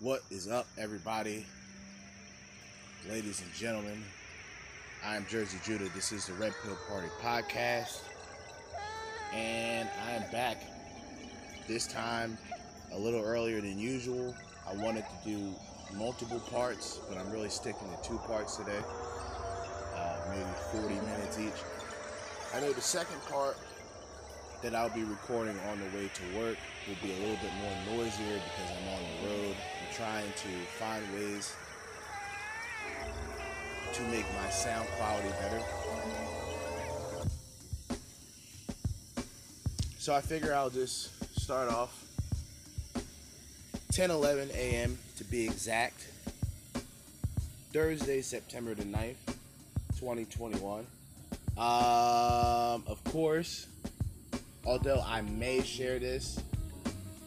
What is up, everybody? Ladies and gentlemen, I am Jerzee Judah. This is the Red Pill Party podcast, and I am back. This time, a little earlier than usual. I wanted to do multiple parts, but I'm really sticking to two parts today, uh, maybe 40 minutes each. I know the second part that I'll be recording on the way to work will be a little bit more noisier because I'm on the road. I'm trying to find ways to make my sound quality better. So I figure I'll just start off 10 11 a.m. to be exact. Thursday, September the 9th, 2021. Um, of course, although I may share this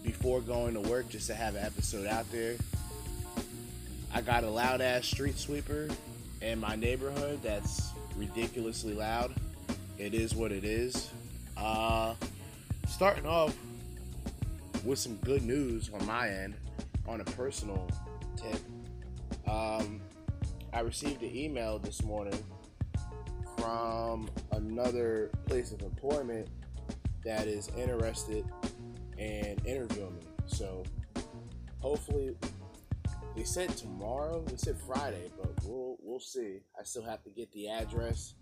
before going to work just to have an episode out there, I got a loud ass street sweeper in my neighborhood that's ridiculously loud. It is what it is. Uh, starting off with some good news on my end on a personal tip. Um, I received an email this morning from another place of employment that is interested in interviewing me. So hopefully they said tomorrow, they said Friday, but we'll we'll see. I still have to get the address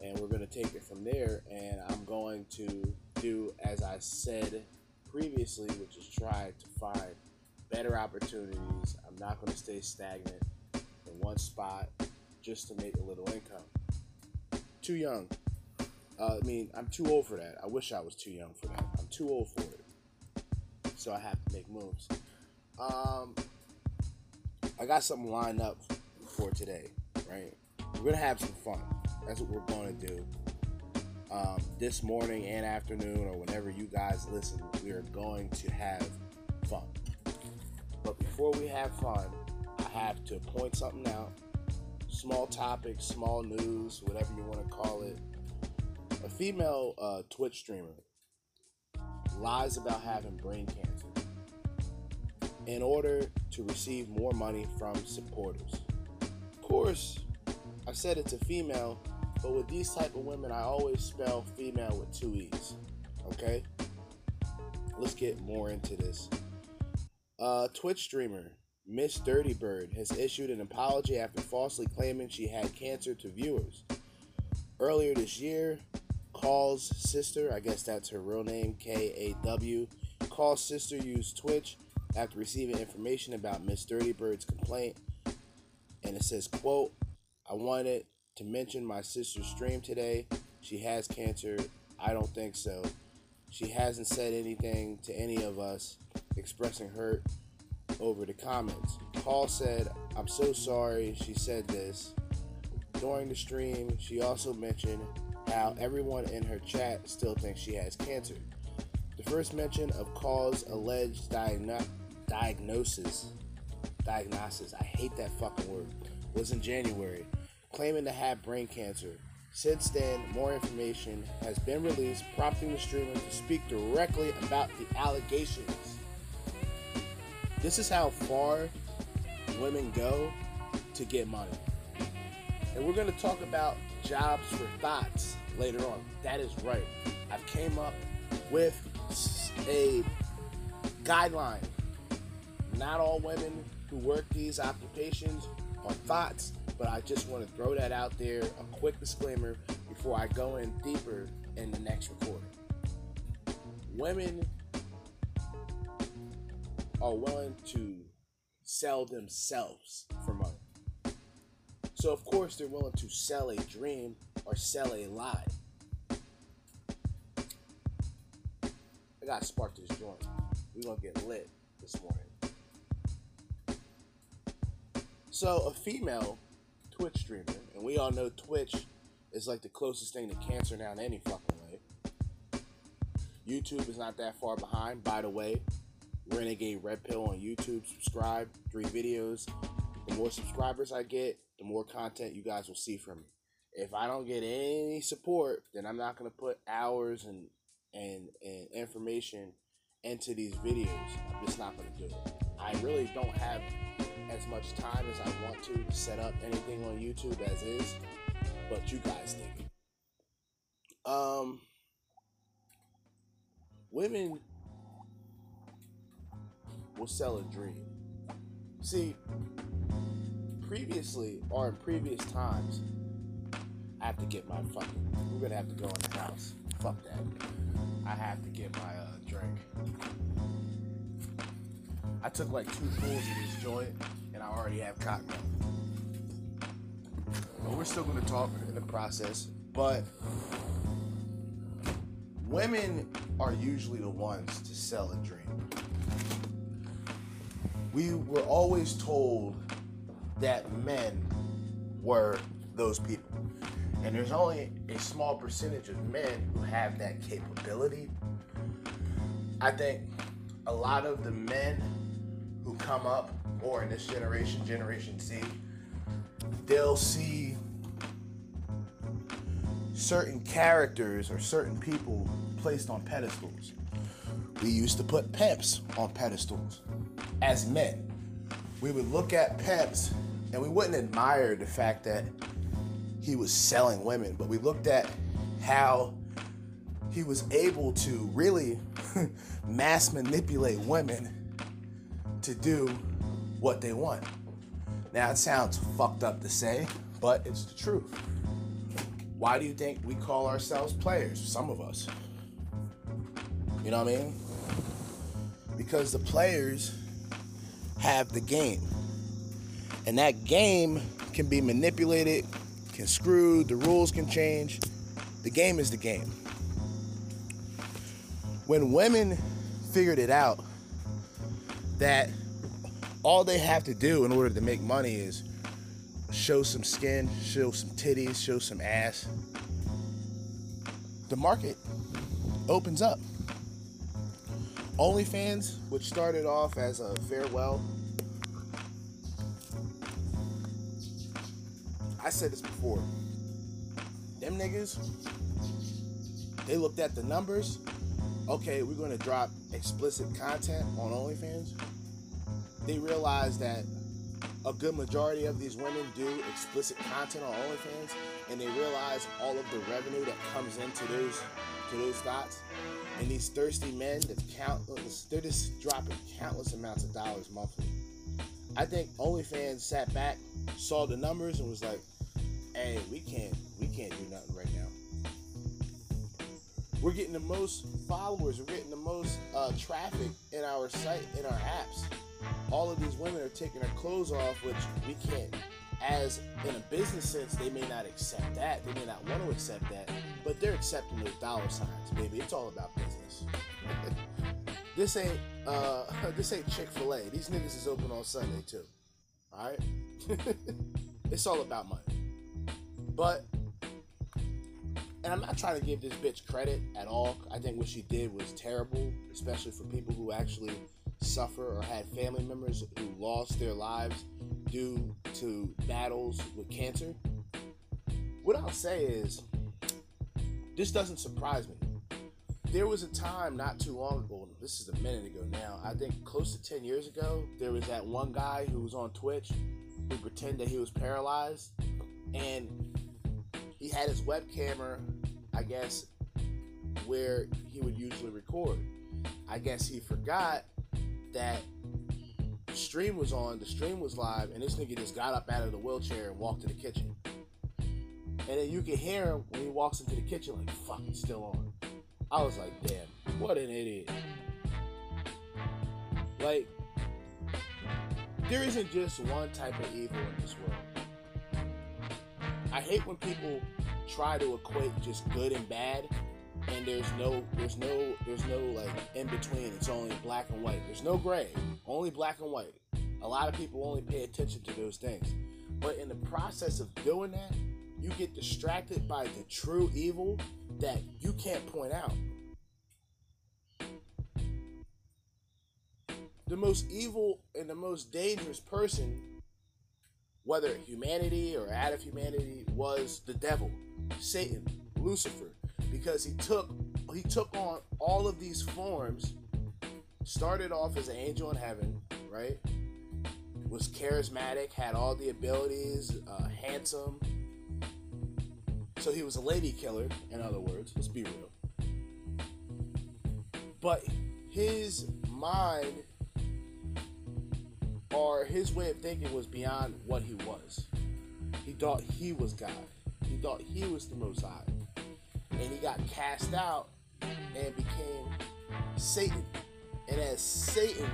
and we're gonna take it from there and I'm going to do as I said previously, which is try to find better opportunities. I'm not gonna stay stagnant in one spot just to make a little income. Too young. Uh, I mean, I'm too old for that. I wish I was too young for that. I'm too old for it. So I have to make moves. Um, I got something lined up for today, right? We're gonna have some fun. That's what we're gonna do. Um, this morning and afternoon, or whenever you guys listen, we are going to have fun. But before we have fun, I have to point something out. Small topic, small news, whatever you want to call it a female uh, Twitch streamer lies about having brain cancer in order to receive more money from supporters. Of course, I said it's a female, but with these type of women, I always spell female with two e's. Okay, let's get more into this. Uh, Twitch streamer Miss Dirty Bird has issued an apology after falsely claiming she had cancer to viewers. Earlier this year, Kaw's sister, I guess that's her real name, K A W. Call's sister used Twitch after receiving information about Miss Dirty Bird's complaint. And it says, quote, I wanted to mention my sister's stream today. She has cancer. I don't think so. She hasn't said anything to any of us expressing hurt over the comments. Paul said, I'm so sorry she said this. During the stream, she also mentioned how everyone in her chat still thinks she has cancer. The first mention of cause alleged diagno- diagnosis, diagnosis, I hate that fucking word, was in January, claiming to have brain cancer. Since then, more information has been released, prompting the streamer to speak directly about the allegations. This is how far women go to get money. And we're going to talk about jobs for thots later on. That is right. I came up with a guideline. Not all women who work these occupations are thots, but I just want to throw that out there. A quick disclaimer before I go in deeper in the next recording. Women are willing to sell themselves for money. So, of course, they're willing to sell a dream or sell a lie. I gotta spark this joint. We're gonna get lit this morning. So, a female Twitch streamer, and we all know Twitch is like the closest thing to cancer now in any fucking way. YouTube is not that far behind. By the way, Renegade Red Pill on YouTube. Subscribe, three videos. The more subscribers I get, the more content you guys will see from me. If I don't get any support, then I'm not gonna put hours and and and information into these videos. I'm just not gonna do it. I really don't have as much time as I want to to set up anything on YouTube as is, but you guys think. Um, women will sell a dream. See, previously or in previous times, I have to get my fucking. We're gonna have to go in the house. Fuck that. I have to get my uh, drink. I took like two pulls of this joint, and I already have cotton. But we're still gonna talk in the process. But women are usually the ones to sell a dream. We were always told that men were those people. And there's only a small percentage of men who have that capability. I think a lot of the men who come up, or in this generation, Generation Z, they'll see certain characters or certain people placed on pedestals. We used to put pimps on pedestals as men. We would look at pimps and we wouldn't admire the fact that he was selling women, but we looked at how he was able to really mass manipulate women to do what they want. Now, it sounds fucked up to say, but it's the truth. Why do you think we call ourselves players? Some of us. You know what I mean? Because the players have the game. And that game can be manipulated, can screw, the rules can change. The game is the game. When women figured it out that all they have to do in order to make money is show some skin, show some titties, show some ass, the market opens up. OnlyFans, which started off as a farewell, I said this before. Them niggas, they looked at the numbers. Okay, we're gonna drop explicit content on OnlyFans. They realized that a good majority of these women do explicit content on OnlyFans, and they realize all of the revenue that comes into those to those dots. And these thirsty men that countless, they're just dropping countless amounts of dollars monthly. I think OnlyFans sat back, saw the numbers, and was like, "Hey, we can't, we can't do nothing right now. We're getting the most followers, we're getting the most uh, traffic in our site, in our apps." all of these women are taking their clothes off, which we can't. As in a business sense, they may not accept that. They may not want to accept that, but they're accepting those dollar signs, baby. It's all about business. this ain't uh, this ain't Chick Fil A. These niggas is open on Sunday too. All right, it's all about money. But and I'm not trying to give this bitch credit at all. I think what she did was terrible, especially for people who actually suffer or had family members who lost their lives due to battles with cancer. What I'll say is, this doesn't surprise me. There was a time not too long ago, this is a minute ago now, I think close to 10 years ago, there was that one guy who was on Twitch who pretended that he was paralyzed and he had his webcam, I guess, where he would usually record. I guess he forgot that the stream was on, the stream was live, and this nigga just got up out of the wheelchair and walked to the kitchen. And then you can hear him when he walks into the kitchen, like, fuck, he's still on. I was like, damn, what an idiot. Like, there isn't just one type of evil in this world. I hate when people try to equate just good and bad and there's no there's no there's no like in between. It's only black and white. There's no gray only black and white. A lot of people only pay attention to those things. But in the process of doing that you get distracted by the true evil that you can't point out. The most evil and the most dangerous person whether humanity or out of humanity was the devil satan lucifer because he took he took on all of these forms started off as an angel in heaven, right? Was charismatic, had all the abilities, uh, handsome. So he was a lady killer, in other words. Let's be real. But his mind or his way of thinking was beyond what he was. He thought he was God. He thought he was the Most High. And he got cast out and became Satan. And as Satan,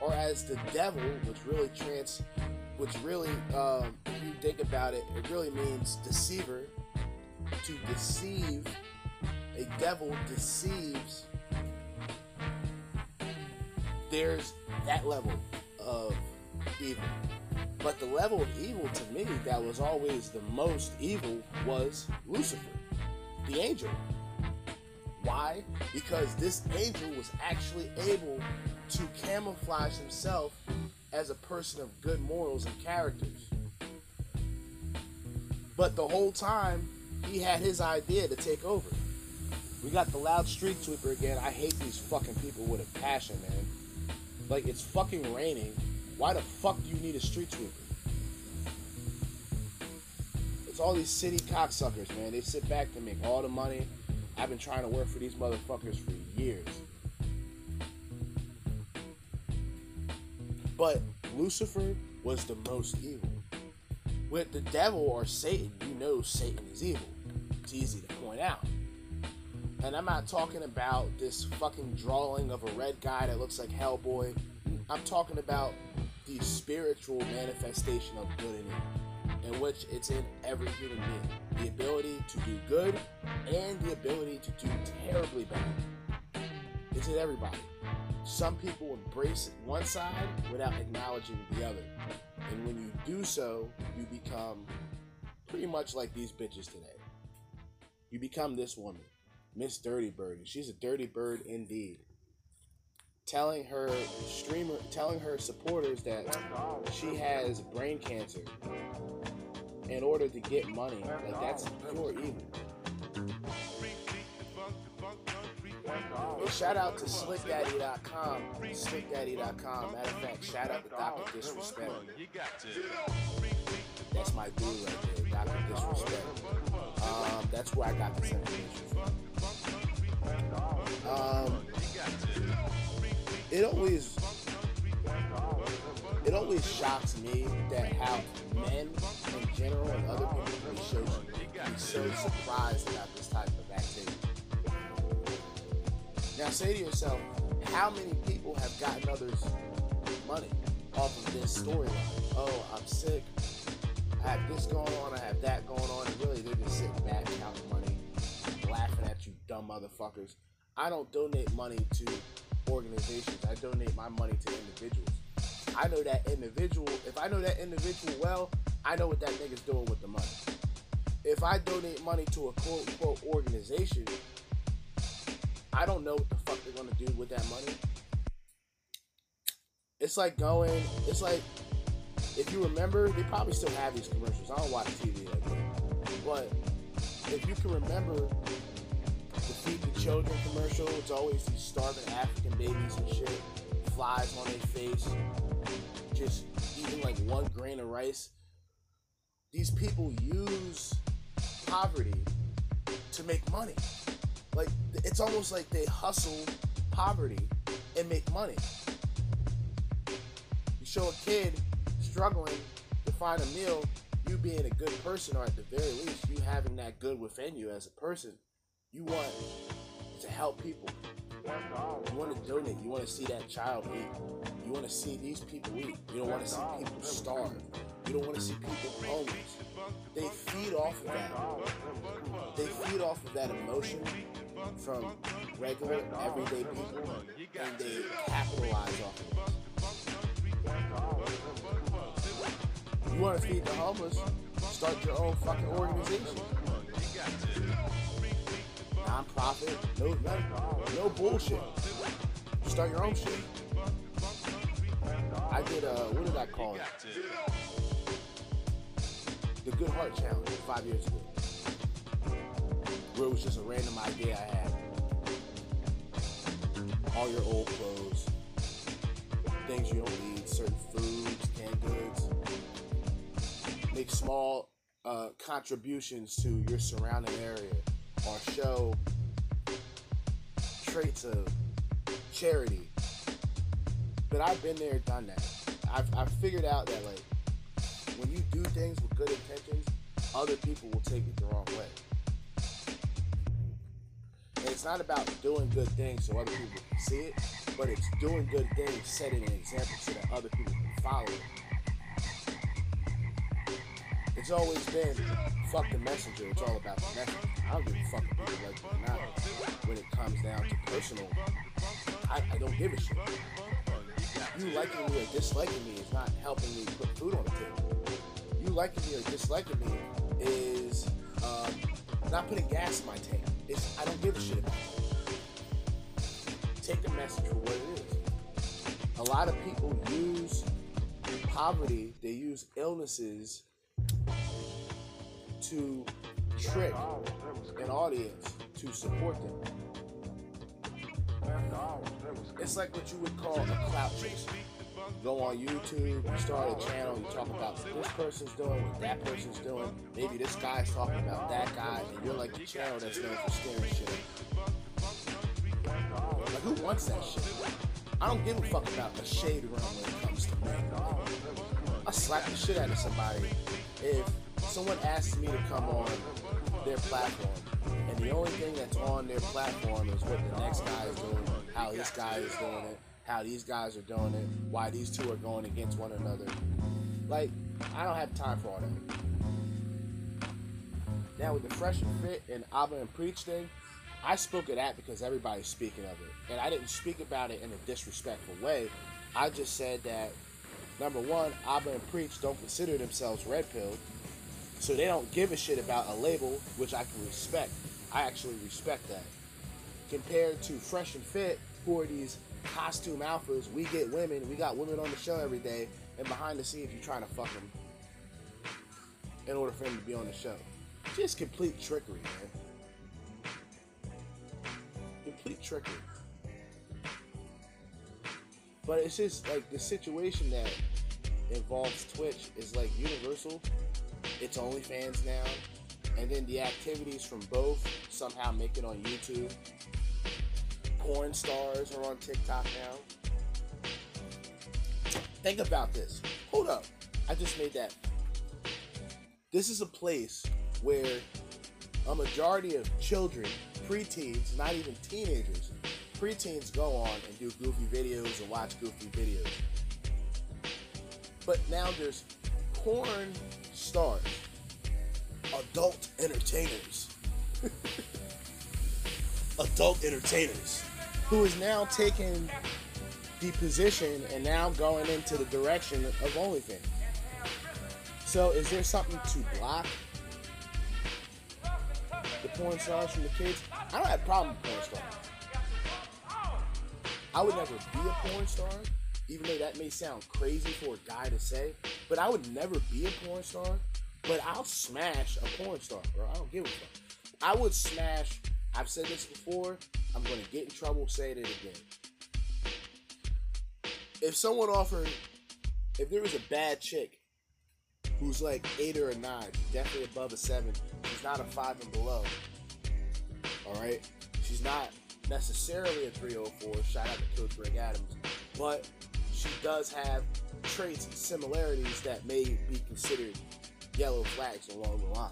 or as the devil, which really trans, which really, um, if you think about it, it really means deceiver. To deceive, a devil deceives. There's that level of evil. But the level of evil to me that was always the most evil was Lucifer, the angel. Why? Because this angel was actually able to camouflage himself as a person of good morals and characters. But the whole time, he had his idea to take over. We got the loud street sweeper again. I hate these fucking people with a passion, man. Like, it's fucking raining. Why the fuck do you need a street sweeper? It's all these city cocksuckers, man. They sit back, they make all the money. I've been trying to work for these motherfuckers for years. But Lucifer was the most evil. With the devil or Satan, you know Satan is evil. It's easy to point out. And I'm not talking about this fucking drawing of a red guy that looks like Hellboy. I'm talking about the spiritual manifestation of good in it, in which it's in every human being. The ability to do good and the ability to do terribly bad. It's in everybody. Some people embrace one side without acknowledging the other. And when you do so, you become pretty much like these bitches today. You become this woman. Miss Dirty Bird, she's a dirty bird indeed. Telling her streamer, telling her supporters that she has brain cancer in order to get money. Like that's pure evil. And shout out to slickdaddy.com. Slickdaddy.com. Matter of fact, shout out to Dr. Disrespect. That's my dude right there, Dr. Disrespect. Um, that's where I got this information from. Um, it always it always shocks me that how men in general and other people can show be so surprised about this type of activity. Now say to yourself, how many people have gotten others money off of this storyline? Oh, I'm sick. I have this going on. I have that going on. And really, they're just sitting back counting money, laughing at you, dumb motherfuckers. I don't donate money to organizations. I donate my money to individuals. I know that individual. If I know that individual well, I know what that nigga's doing with the money. If I donate money to a quote unquote organization, I don't know what the fuck they're gonna do with that money. It's like going. It's like if you remember, they probably still have these commercials. I don't watch TV like that, but if you can remember the Feed the Children commercial, it's always these starving African babies and shit, flies on their face, just eating like one grain of rice. These people use poverty to make money. Like it's almost like they hustle poverty and make money. You show a kid struggling to find a meal, you being a good person, or at the very least, you having that good within you as a person, you want to help people. You want to donate. You want to see that child eat. You want to see these people eat. You don't want to see people starve. You don't want to see people homeless. They feed off of that. They feed off of that emotion from regular, everyday people, and they capitalize off of it. You want to feed the homeless? Start your own fucking organization. Non-profit, no, no, no bullshit. Start your own shit. I did, a, what did I call it? The Good Heart Challenge five years ago. Where it was just a random idea I had. all your old clothes, things you don't need, certain foods, canned goods. Make small uh, contributions to your surrounding area or show traits of charity. But I've been there, done that. I've, I've figured out that like when you do things with good intentions, other people will take it the wrong way. And it's not about doing good things so other people can see it, but it's doing good things, setting an example so that other people can follow it. It's always been fuck the messenger, it's all about the messenger. I don't give a fuck if people like it or not. When it comes down to personal, I, I don't give a shit. You liking me or disliking me is not helping me put food on the table. You liking me or disliking me is um, not putting gas in my tank. It's, I don't give a shit about. Take the message for what it is. A lot of people use poverty, they use illnesses to trick an audience to support them. It's like what you would call a clout chase. Go on YouTube, you start a channel, you talk about what this person's doing, what that person's doing. Maybe this guy's talking about that guy, and you're like the channel that's known for scaring shit. Like, who wants that shit? I don't give a fuck about a shade room when it comes to men. I slap the shit out of somebody if someone asks me to come on their platform, and the only thing that's on their platform is what the next guy is doing, how this guy is doing it, how these guys are doing it, why these two are going against one another. Like, I don't have time for all that. Now with the fresh and fit and Abba and preach thing, I spoke of that because everybody's speaking of it, and I didn't speak about it in a disrespectful way. I just said that number one, Abba and preach don't consider themselves red pilled, so they don't give a shit about a label, which I can respect. I actually respect that. Compared to Fresh and Fit, who are these costume alphas, we get women, we got women on the show every day, and behind the scenes, you're trying to fuck them in order for them to be on the show. Just complete trickery, man. Complete trickery. But it's just like the situation that involves Twitch is like universal. It's OnlyFans now, and then the activities from both somehow make it on YouTube. Porn stars are on TikTok now. Think about this. Hold up. I just made that. This is a place where a majority of children, preteens, not even teenagers, preteens go on and do goofy videos and watch goofy videos. But now there's porn stars, adult entertainers, adult entertainers, who is now taking the position and now going into the direction of OnlyFans. So, is there something to block the porn stars from the kids? I don't have a problem with porn stars. I would never be a porn star, even though that may sound crazy for a guy to say. But I would never be a porn star. But I'll smash a porn star, bro. I don't give a fuck. I would smash. I've said this before. I'm gonna get in trouble saying it again. If someone offered, if there was a bad chick who's like eight or a nine, definitely above a seven, she's not a five and below. All right, she's not necessarily a 304. Shout out to Coach Greg Adams, but she does have traits and similarities that may be considered yellow flags along the line.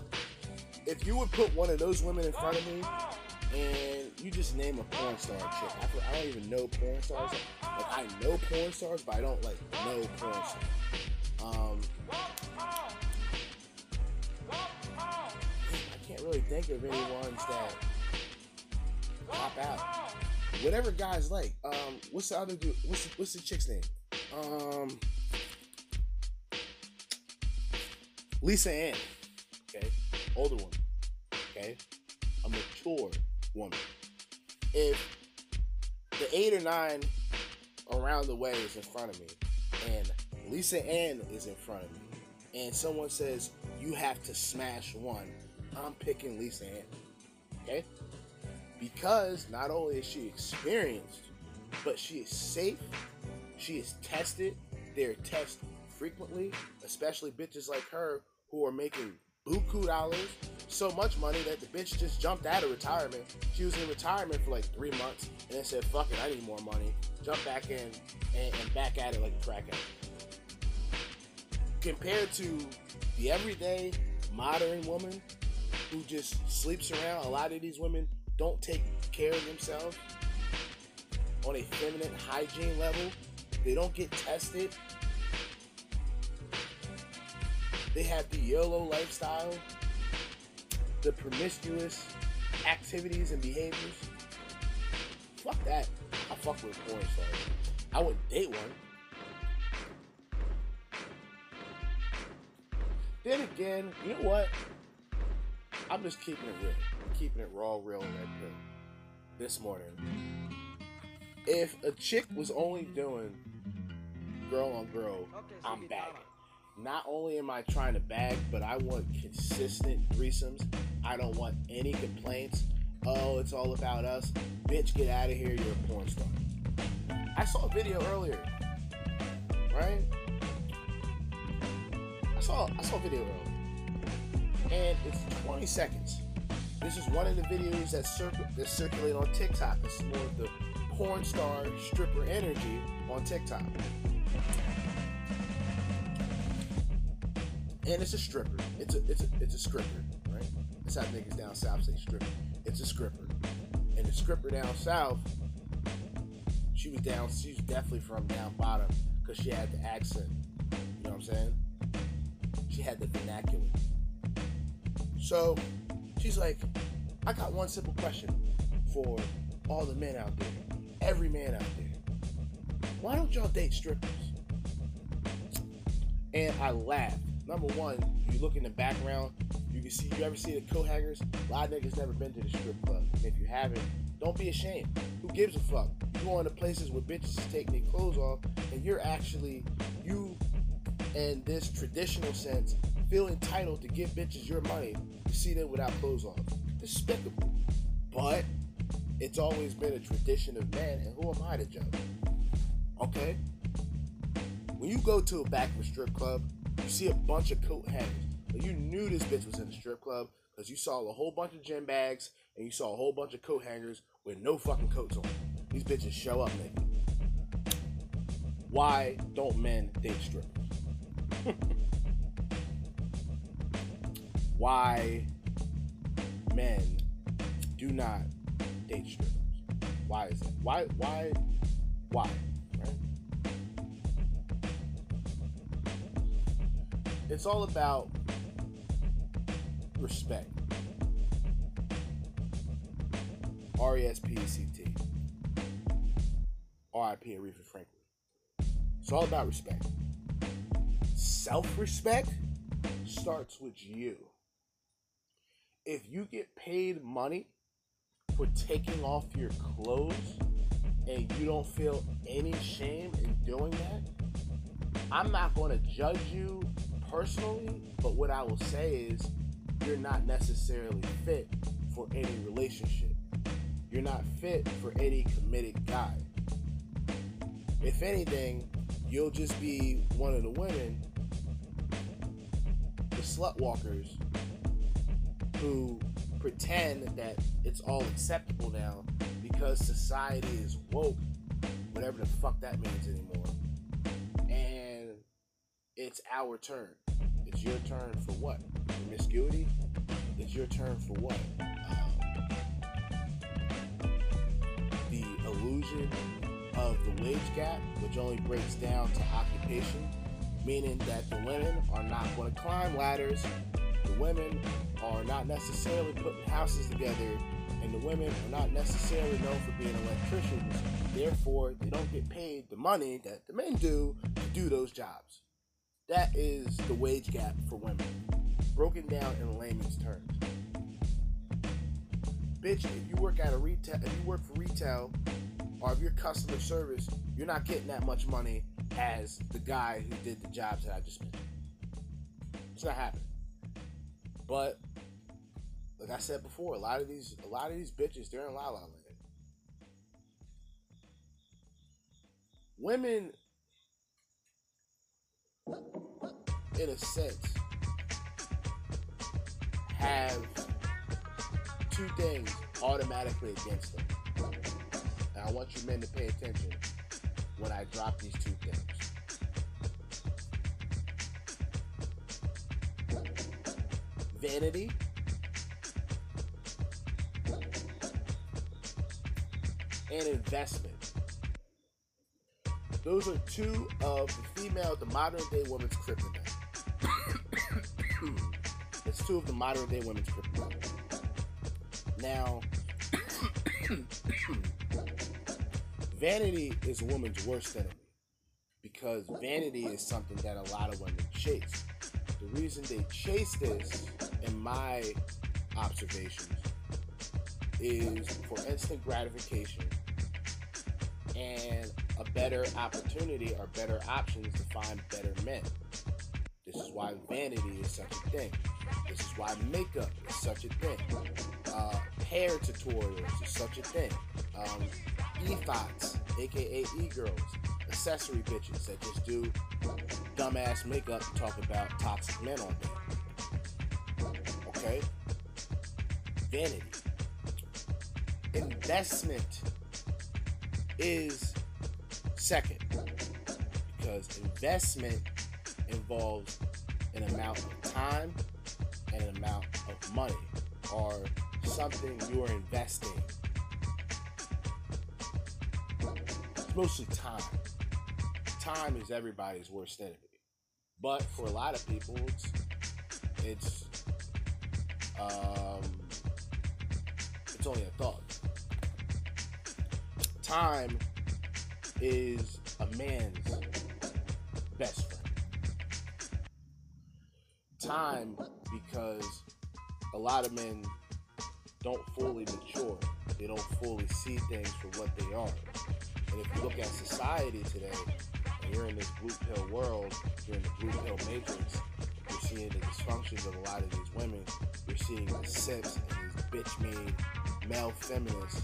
If you would put one of those women in front of me and you just name a porn star chick, I, don't even know porn stars. Like I know porn stars, but I don't like know porn stars. Um, I can't really think of any ones that pop out. Whatever guys like. Um, what's the other dude? What's the, what's the chick's name? Um, Lisa Ann. Okay, older woman. Okay, a mature woman. If the eight or nine around the way is in front of me, and Lisa Ann is in front of me, and someone says you have to smash one, I'm picking Lisa Ann. Okay? Because not only is she experienced, but she is safe. She is tested. They're tested frequently, especially bitches like her who are making buku dollars, so much money that the bitch just jumped out of retirement. She was in retirement for like three months and then said, fuck it, I need more money. Jump back in and, and back at it like a crackhead. Compared to the everyday modern woman who just sleeps around, a lot of these women don't take care of themselves on a feminine hygiene level. They don't get tested. They have the YOLO lifestyle, the promiscuous activities and behaviors. Fuck that. I fuck with porn stars. I would date one. Then again, you know what? I'm just keeping it real. Keeping it raw, real, and red. This morning. If a chick was only doing girl on girl, I'm bagging. Not only am I trying to bag, but I want consistent threesomes. I don't want any complaints. Oh, it's all about us. Bitch, get out of here. You're a porn star. I saw a video earlier, right? I saw I saw a video earlier, and it's 20 seconds. This is one of the videos that, circ- that circulate on TikTok. This is more of the porn star stripper energy on TikTok. And it's a stripper. It's a it's a it's a stripper, right? That's how niggas down south say stripper. It's a stripper. And the stripper down south, she was down, she was definitely from down bottom because she had the accent. You know what I'm saying? She had the vernacular. So she's like, I got one simple question for all the men out there, every man out there. Why don't y'all date strippers? And I laughed number one, you look in the background, you can see you ever see the coat hangers? A lot of niggas never been to the strip club. And if you haven't, don't be ashamed. Who gives a fuck? You going to places where bitches is taking their clothes off, and you're actually you in this traditional sense feel entitled to give bitches your money to see them without clothes on. Despicable. But it's always been a tradition of men, and who am I to judge? Okay? When you go to a back strip club, you see a bunch of coat hangers. You knew this bitch was in the strip club because you saw a whole bunch of gym bags and you saw a whole bunch of coat hangers with no fucking coats on. These bitches show up naked. Why don't men date strippers? Why men do not date strippers? Why is that? Why? Why? Why? It's all about respect. R E S P E C T. R I P Aretha Franklin. It's all about respect. Self respect starts with you. If you get paid money for taking off your clothes and you don't feel any shame in doing that, I'm not going to judge you personally, but what I will say is you're not necessarily fit for any relationship. You're not fit for any committed guy. If anything, you'll just be one of the women, the slut walkers, who pretend that it's all acceptable now because society is woke, whatever the fuck that means anymore. And it's our turn. It's your turn for what? Promiscuity? It's your turn for what? Um, the illusion of the wage gap, which only breaks down to occupation, meaning that the women are not going to climb ladders, the women are not necessarily putting houses together, and the women are not necessarily known for being electricians. Therefore, they don't get paid the money that the men do to do those jobs. That is the wage gap for women, broken down in layman's terms. Bitch, if you work at a retail, if you work for retail, or if you're customer service, you're not getting that much money as the guy who did the jobs that I just mentioned. It's not happening. But like I said before, a lot of these, a lot of these bitches, they're in La La Land. women, in a sense, have two things automatically against them. And I want you men to pay attention when I drop these two things. Vanity and investment. Those are two of the female, the modern day woman's kryptonite. it's two of the modern day women's kryptonite. Now, vanity is a woman's worst enemy because vanity is something that a lot of women chase. The reason they chase this, in my observations, is for instant gratification and a better opportunity or better options to find better men. This is why vanity is such a thing. This is why makeup is such a thing. Uh, hair tutorials is such a thing. Um, e-thots, aka e-girls, accessory bitches that just do dumbass makeup and talk about toxic men all day. Okay? Vanity. Investment is second because investment involves an amount of time and an amount of money or something you are investing. It's mostly time. Time is everybody's worst enemy. But for a lot of people, it's it's um, it's only a thought. Time is a man's best friend. Time because a lot of men don't fully mature. They don't fully see things for what they are. And if you look at society today, you're in this blue pill world, you're in the blue pill matrix, you're seeing the dysfunctions of a lot of these women, you're seeing the simps and these bitch made male feminists,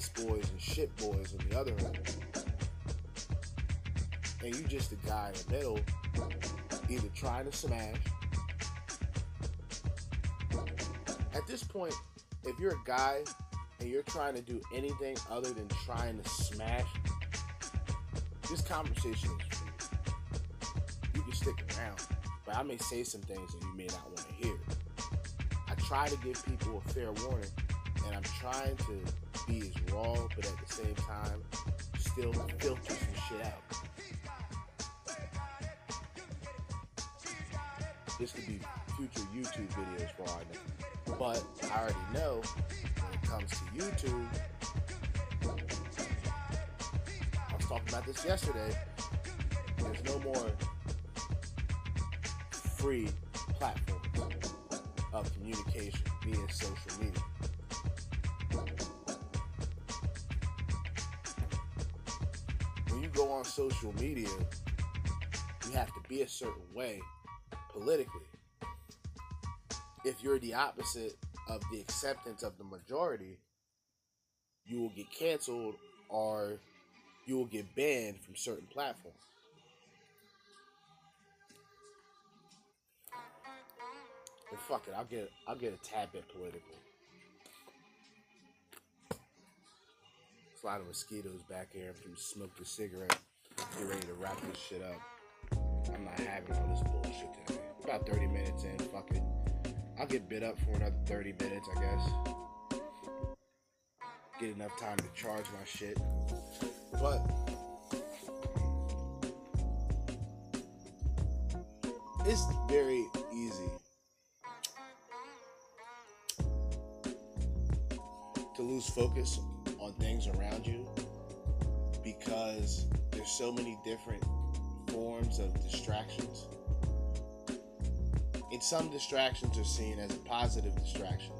piss boys and shit boys on the other end. And you just a guy in the middle, either trying to smash. At this point, if you're a guy and you're trying to do anything other than trying to smash, this conversation is you. You can stick around, but I may say some things that you may not want to hear. I try to give people a fair warning, and I'm trying to be is raw, but at the same time, still filter some shit out. This could be future YouTube videos for I know. But I already know when it comes to YouTube, I was talking about this yesterday. There's no more free platforms of communication via social media. Go on social media, you have to be a certain way politically. If you're the opposite of the acceptance of the majority, you will get canceled or you will get banned from certain platforms. And fuck it, I'll get I'll get a tad bit political. Lot of mosquitoes back here. I'm gonna smoke a cigarette. Get ready to wrap this shit up. I'm not having all this bullshit today. About 30 minutes in, fuck it. I'll get bit up for another 30 minutes, I guess. Get enough time to charge my shit. But it's very easy to lose focus on things around you because there's so many different forms of distractions. And some distractions are seen as a positive distraction.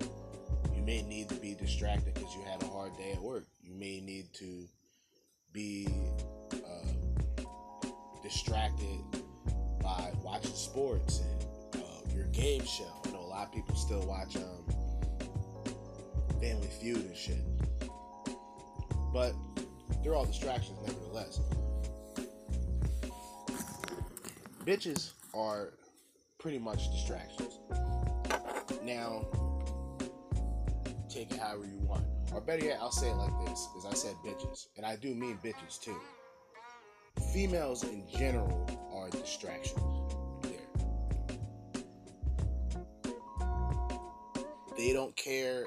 You may need to be distracted because you had a hard day at work. You may need to be uh, distracted by watching sports and uh, your game show. I know a lot of people still watch um, Family Feud and shit. But they're all distractions, nevertheless. Bitches are pretty much distractions. Now, take it however you want. Or better yet, I'll say it like this, because I said bitches, and I do mean bitches too. Females in general are distractions. There. They don't care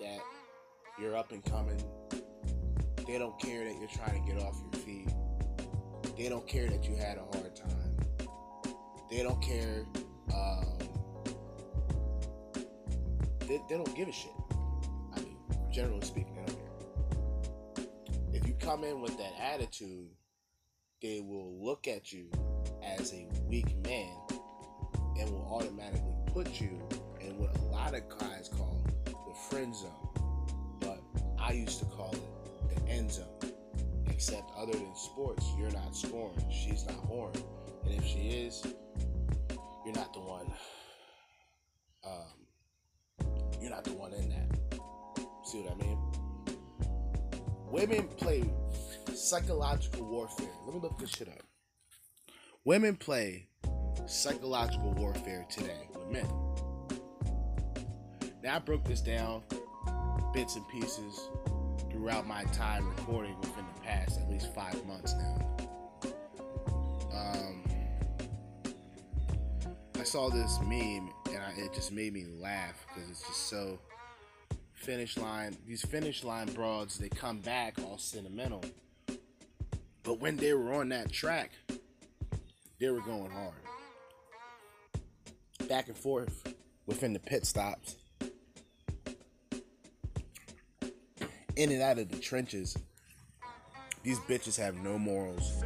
that you're up and coming. They don't care that you're trying to get off your feet. They don't care that you had a hard time. They don't care. Um, they, they don't give a shit. I mean, generally speaking, they don't care. If you come in with that attitude, they will look at you as a weak man and will automatically put you in what a lot of guys call the friend zone. But I used to call it end zone. Except other than sports, you're not scoring. She's not horn. And if she is, you're not the one. Um, you're not the one in that. See what I mean? Women play psychological warfare. Let me look this shit up. Women play psychological warfare today with men. Now I broke this down bits and pieces throughout my time recording within the past at least five months now. Um, I saw this meme and I, it just made me laugh because it's just so finish line. These finish line broads, they come back all sentimental. But when they were on that track, they were going hard. Back and forth within the pit stops. In and out of the trenches. These bitches have no morals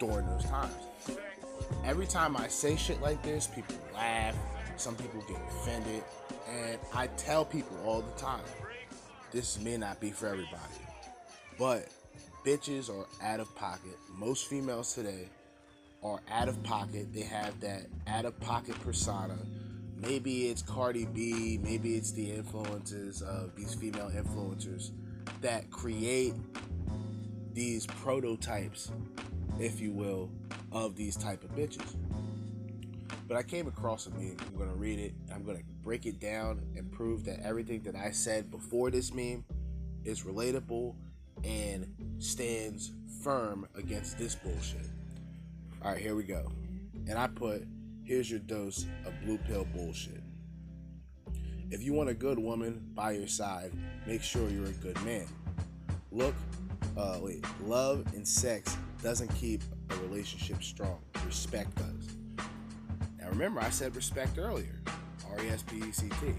during those times. Every time I say shit like this, people laugh, some people get offended, and I tell people all the time this may not be for everybody. But bitches are out of pocket. Most females today are out of pocket. They have that out of pocket persona. Maybe it's Cardi B, maybe it's the influences of these female influencers that create these prototypes, if you will, of these type of bitches. But I came across a meme. I'm gonna read it. I'm gonna break it down and prove that everything that I said before this meme is relatable and stands firm against this bullshit. All right, here we go. And I put, here's your dose of blue pill bullshit. If you want a good woman by your side, make sure you're a good man. Look, uh, wait, love and sex doesn't keep a relationship strong. Respect does. Now remember, I said respect earlier. R E S P E C T.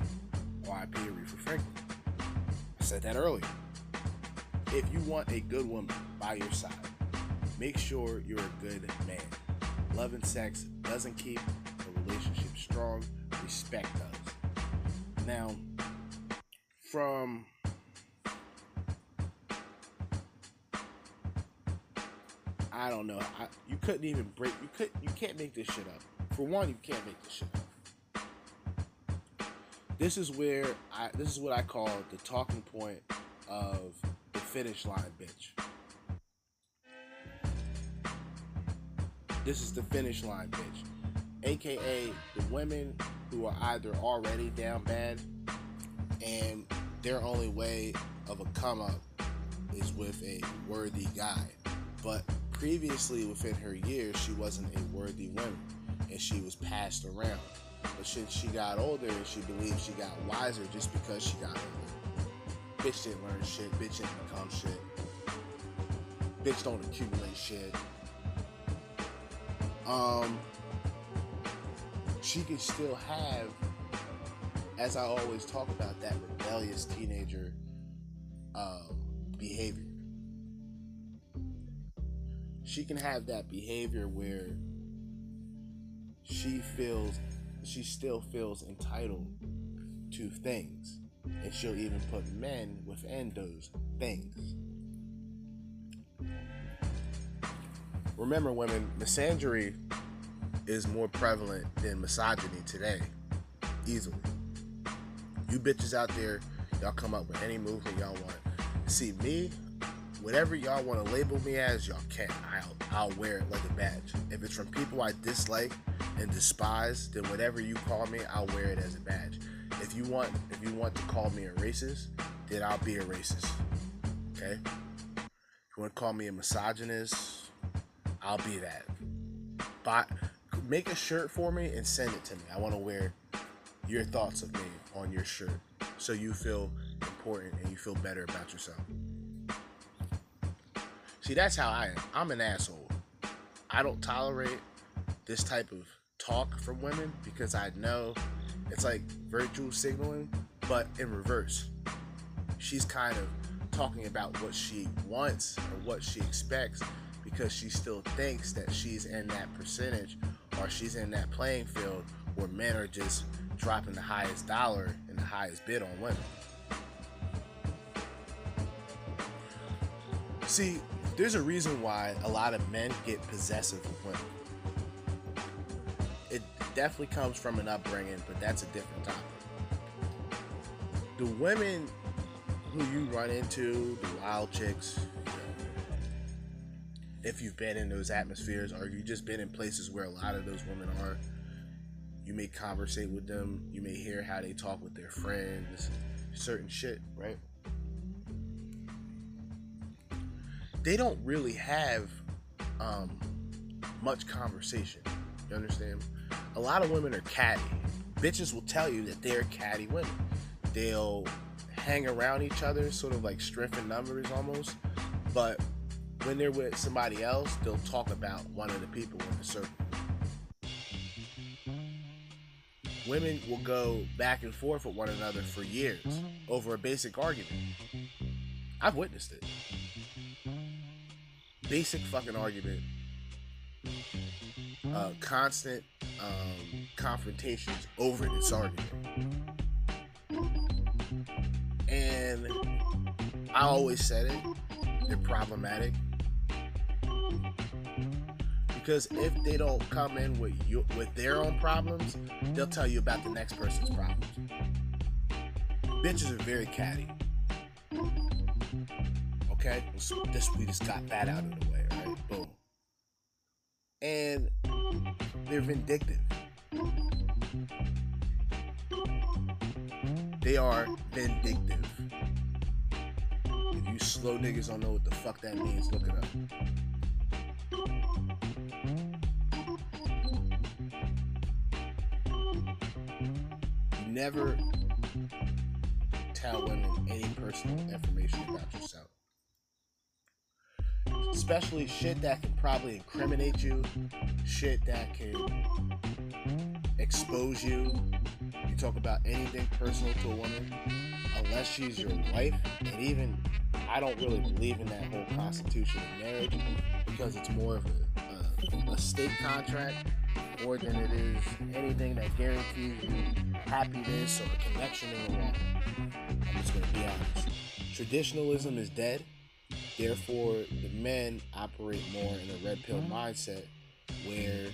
Y P Aretha Franklin. I said that earlier. If you want a good woman by your side, make sure you're a good man. Love and sex doesn't keep a relationship strong. Respect does. Now, from I don't know. I, you couldn't even break. You could. You can't make this shit up. For one, you can't make this shit up. This is where I. This is what I call the talking point of the finish line, bitch. This is the finish line, bitch. AKA the women who are either already down bad and their only way of a come up is with a worthy guy. But previously within her years, she wasn't a worthy woman and she was passed around. But since she got older and she believed she got wiser just because she got older, bitch didn't learn shit, bitch didn't become shit, bitch don't accumulate shit. Um, she can still have, as I always talk about, that rebellious teenager um, behavior. She can have that behavior where she feels she still feels entitled to things. And she'll even put men within those things. Remember women misandry is more prevalent than misogyny today easily you bitches out there y'all come up with any movement y'all want see me whatever y'all want to label me as, y'all can. I'll I'll wear it like a badge. If it's from people I dislike and despise, then whatever you call me, I'll wear it as a badge. If you want if you want to call me a racist, then I'll be a racist. Okay? If you want to call me a misogynist, I'll be that. But make a shirt for me and send it to me. I want to wear your thoughts of me on your shirt so you feel important and you feel better about yourself. See, that's how I am. I'm an asshole. I don't tolerate this type of talk from women because I know it's like virtual signaling, but in reverse. She's kind of talking about what she wants or what she expects because she still thinks that she's in that percentage or she's in that playing field where men are just dropping the highest dollar and the highest bid on women. See, there's a reason why a lot of men get possessive with women. It definitely comes from an upbringing, but that's a different topic. The women who you run into, the wild chicks, if you've been in those atmospheres or you've just been in places where a lot of those women are, you may conversate with them, you may hear how they talk with their friends, certain shit, right? They don't really have um, much conversation. You understand? A lot of women are catty. Bitches will tell you that they're catty women. They'll hang around each other, sort of like strength in numbers almost. But when they're with somebody else, they'll talk about one of the people in the circle. Women will go back and forth with one another for years over a basic argument. I've witnessed it. Basic fucking argument. Uh, constant um, confrontations over this argument. And I always said it, they're problematic because if they don't come in with you with their own problems, they'll tell you about the next person's problems. Bitches are very catty. Okay, so this we just got that out of the way, right? Boom. And they're vindictive. They are vindictive. If you slow niggas don't know what the fuck that means, look it up. Never tell women any personal information about yourself. Especially shit that can probably incriminate you, shit that can expose you. You talk about anything personal to a woman, unless she's your wife, and even I don't really believe in that whole constitution of marriage because it's more of a, a, a state contract more than it is anything that guarantees you happiness or a connection in the long I'm just going to be honest. Traditionalism is dead. Therefore, the men operate more in a red pill mm-hmm. mindset where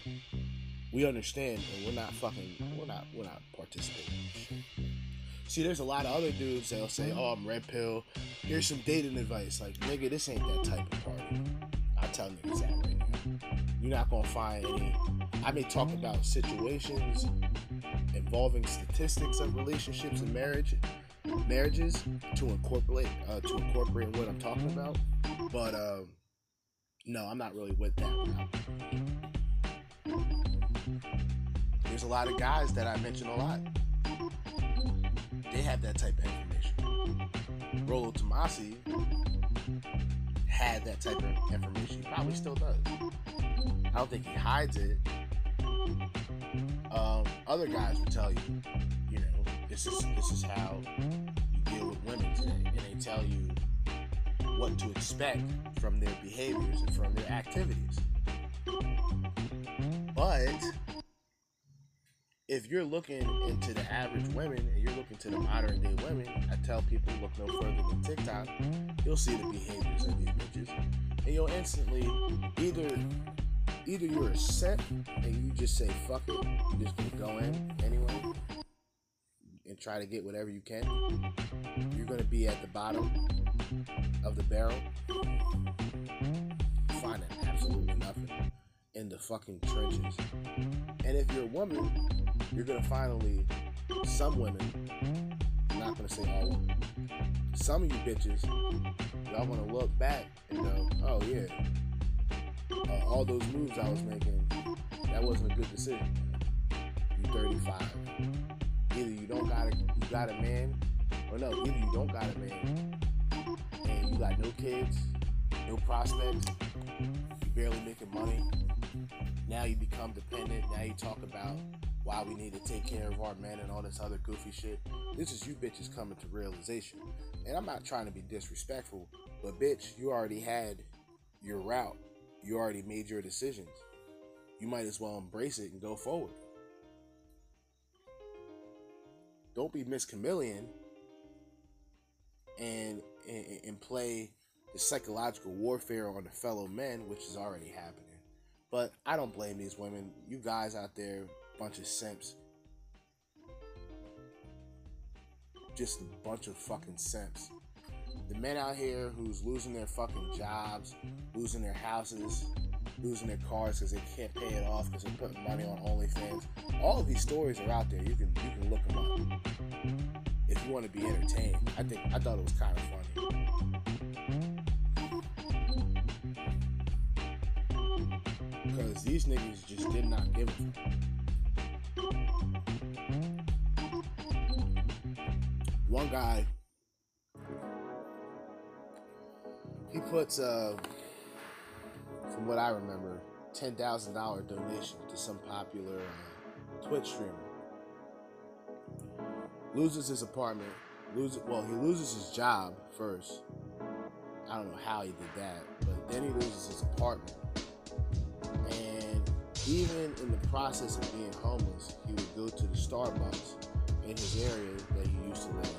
we understand and we're not fucking we're not we're not participating. See, there's a lot of other dudes that'll say, "Oh, I'm red pill. Here's some dating advice." Like, nigga, this ain't that type of party. I tell niggas that right now. You're not gonna find any. I may talk about situations involving statistics of relationships and marriage, marriages to incorporate uh, to incorporate what I'm talking about. But um, no, I'm not really with that. There's a lot of guys that I mention a lot. They have that type of information. Rollo Tomassi had that type of information. He probably still does. I don't think he hides it. Um, other guys will tell you, you know, this is this is how you deal with women today, and they tell you what to expect from their behaviors and from their activities. But if you're looking into the average women and you're looking to the modern day women, I tell people look no further than TikTok. You'll see the behaviors of these bitches, and you'll instantly either either you're a set and you just say fuck it, you just gonna go in anyway, and try to get whatever you can, you're gonna be at the bottom of the barrel, finding absolutely nothing in the fucking trenches. And if you're a woman, you're gonna finally some women, I'm not gonna say all women, some of you bitches, y'all gonna look back and go, oh yeah, uh, all those moves I was making, that wasn't a good decision. You're 35. Either you don't got a you got a man, or no, either you don't got a man and you got no kids, no prospects, you barely making money. Now you become dependent. Now you talk about why we need to take care of our men and all this other goofy shit. This is you bitches coming to realization. And I'm not trying to be disrespectful, but bitch, you already had your route. You already made your decisions. You might as well embrace it and go forward. Don't be Miss Chameleon and, and and play the psychological warfare on the fellow men, which has already happening. But I don't blame these women. You guys out there, bunch of simps. Just a bunch of fucking simps. The men out here who's losing their fucking jobs, losing their houses, losing their cars because they can't pay it off because they're putting money on OnlyFans. All of these stories are out there. You can you can look them up if you want to be entertained. I think I thought it was kind of funny. Because these niggas just did not give a. One guy, he puts, uh, from what I remember, ten thousand dollar donation to some popular uh, Twitch streamer. Loses his apartment. Loses well, he loses his job first. I don't know how he did that, but then he loses his apartment. And even in the process of being homeless, he would go to the Starbucks in his area that he used to live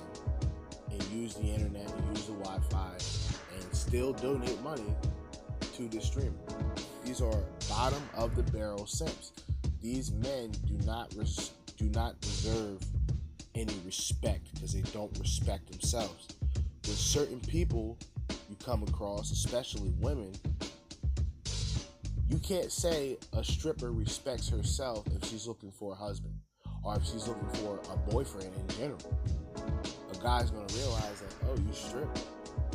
in and use the internet and use the Wi-Fi and still donate money to the streamer. These are bottom of the barrel simps. These men do not res- do not deserve any respect because they don't respect themselves. With certain people you come across, especially women, you can't say a stripper respects herself if she's looking for a husband or if she's looking for a boyfriend in general. A guy's gonna realize that, oh, you strip.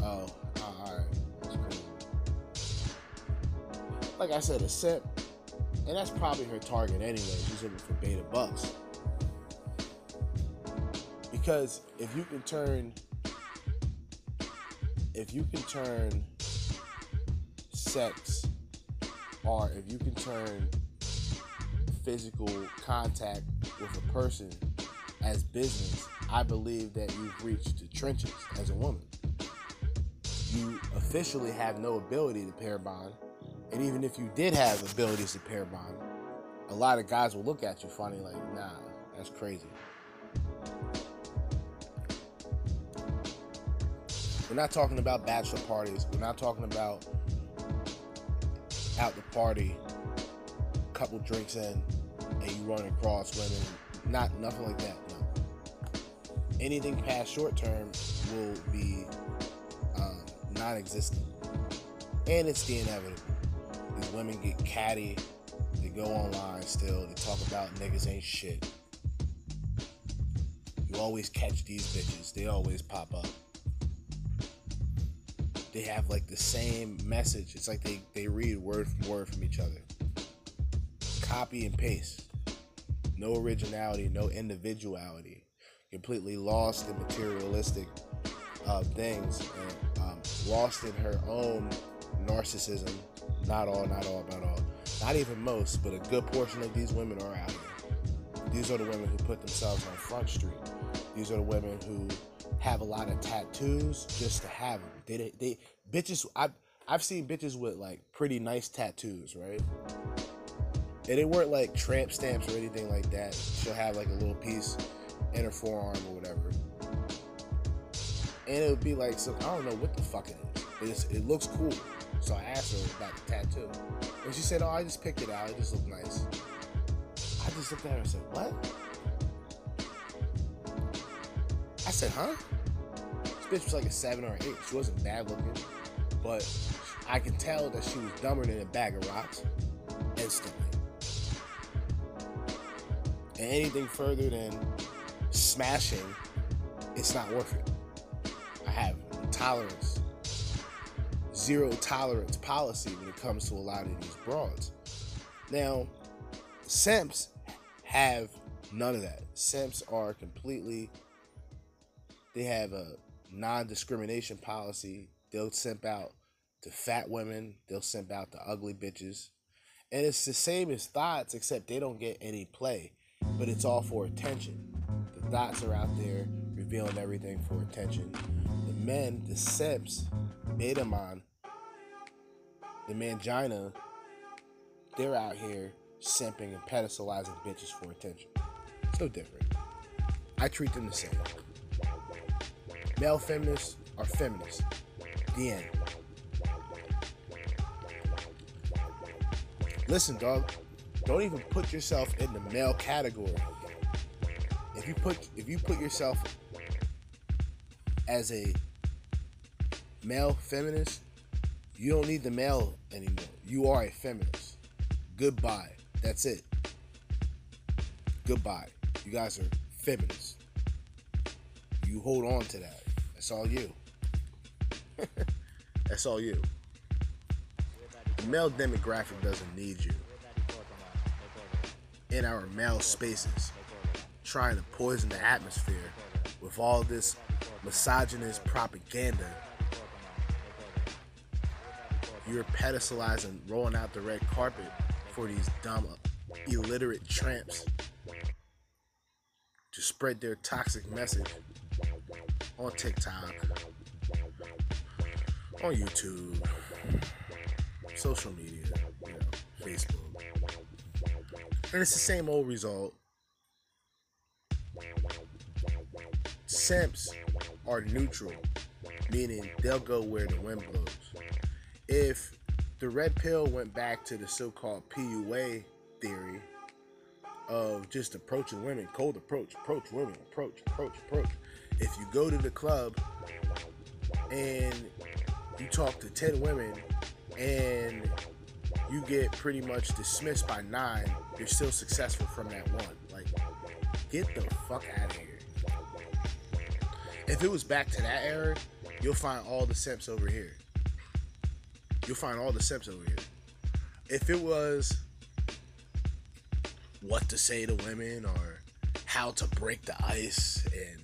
Oh, all right, that's crazy. Like I said, a simp, and that's probably her target anyway. She's looking for beta bucks. Because if you can turn, if you can turn sex, or if you can turn physical contact with a person as business, I believe that you've reached the trenches as a woman. You officially have no ability to pair bond, and even if you did have abilities to pair bond, a lot of guys will look at you funny, like, nah, that's crazy. We're not talking about bachelor parties. We're not talking about out the party, a couple drinks in, and you run across women. Not nothing like that. No. Anything past short term will be um, non-existent, and it's the inevitable. These women get catty. They go online still. They talk about niggas ain't shit. You always catch these bitches. They always pop up they have like the same message. It's like they, they read word from word from each other. Copy and paste. No originality, no individuality. Completely lost in materialistic uh, things and um, lost in her own narcissism. Not all, not all, not all. Not even most, but a good portion of these women are out here. These are the women who put themselves on Front Street. These are the women who have a lot of tattoos just to have them. They, they, bitches. I've I've seen bitches with like pretty nice tattoos, right? And they weren't like tramp stamps or anything like that. She'll have like a little piece in her forearm or whatever, and it would be like some I don't know what the fuck it is, but it's, it looks cool. So I asked her about the tattoo, and she said, "Oh, I just picked it out. It just looked nice." I just looked at her and said, "What?" I said, huh? Bitch was like a seven or eight. She wasn't bad looking, but I can tell that she was dumber than a bag of rocks instantly. And anything further than smashing, it's not worth it. I have tolerance, zero tolerance policy when it comes to a lot of these broads. Now, simps have none of that. Simps are completely, they have a non discrimination policy. They'll simp out to fat women, they'll simp out to ugly bitches. And it's the same as thots, except they don't get any play, but it's all for attention. The thots are out there revealing everything for attention. The men, the simps, on the mangina, they're out here simping and pedestalizing bitches for attention. It's no different. I treat them the same. Male feminists are feminists. The end. Listen, dog. Don't even put yourself in the male category. If you put if you put yourself as a male feminist, you don't need the male anymore. You are a feminist. Goodbye. That's it. Goodbye. You guys are feminists. You hold on to that. That's all you. That's all you. The male demographic doesn't need you in our male spaces trying to poison the atmosphere with all this misogynist propaganda. You're pedestalizing, rolling out the red carpet for these dumb, illiterate tramps to spread their toxic message on TikTok, on YouTube, social media, you know, Facebook. And it's the same old result. Simps are neutral, meaning they'll go where the wind blows. If the red pill went back to the so-called PUA theory of just approaching women, cold approach, approach women, approach, approach, approach. If you go to the club and you talk to 10 women and you get pretty much dismissed by nine, you're still successful from that one. Like, get the fuck out of here. If it was back to that era, you'll find all the simps over here. You'll find all the simps over here. If it was what to say to women or how to break the ice and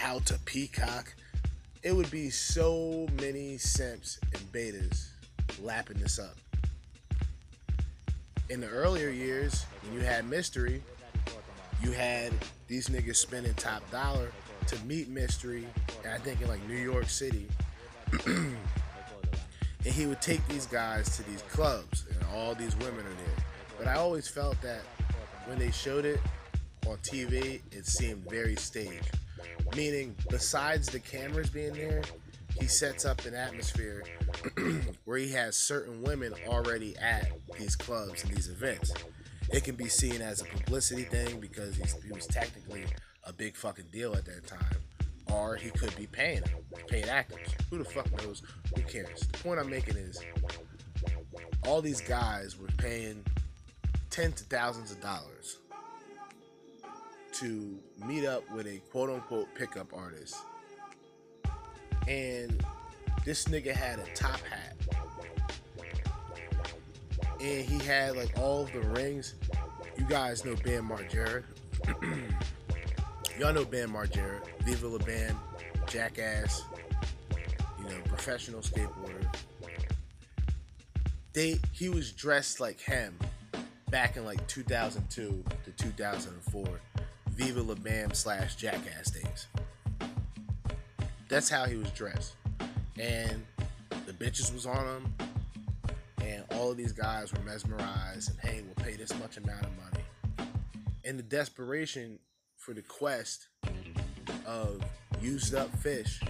how to peacock, it would be so many simps and betas lapping this up. In the earlier years, when you had mystery, you had these niggas spending top dollar to meet Mystery, and I think in like New York City. and he would take these guys to these clubs, and all these women are there. But I always felt that when they showed it on TV, it seemed very staged. Meaning, besides the cameras being there, he sets up an atmosphere where he has certain women already at these clubs and these events. It can be seen as a publicity thing because he was technically a big fucking deal at that time. Or he could be paying paying actors. Who the fuck knows? Who cares? The point I'm making is all these guys were paying tens of thousands of dollars to meet up with a quote unquote pickup artist. And this nigga had a top hat. And he had like all the rings. You guys know Bam Margera. Y'all know Bam Margera, Viva La Bam, Jackass, you know, professional skateboarder. They he was dressed like him back in like 2002 to 2004, Viva La Bam slash Jackass days. That's how he was dressed, and the bitches was on him, and all of these guys were mesmerized and hey, we'll pay this much amount of money. And the desperation for the quest of used up fish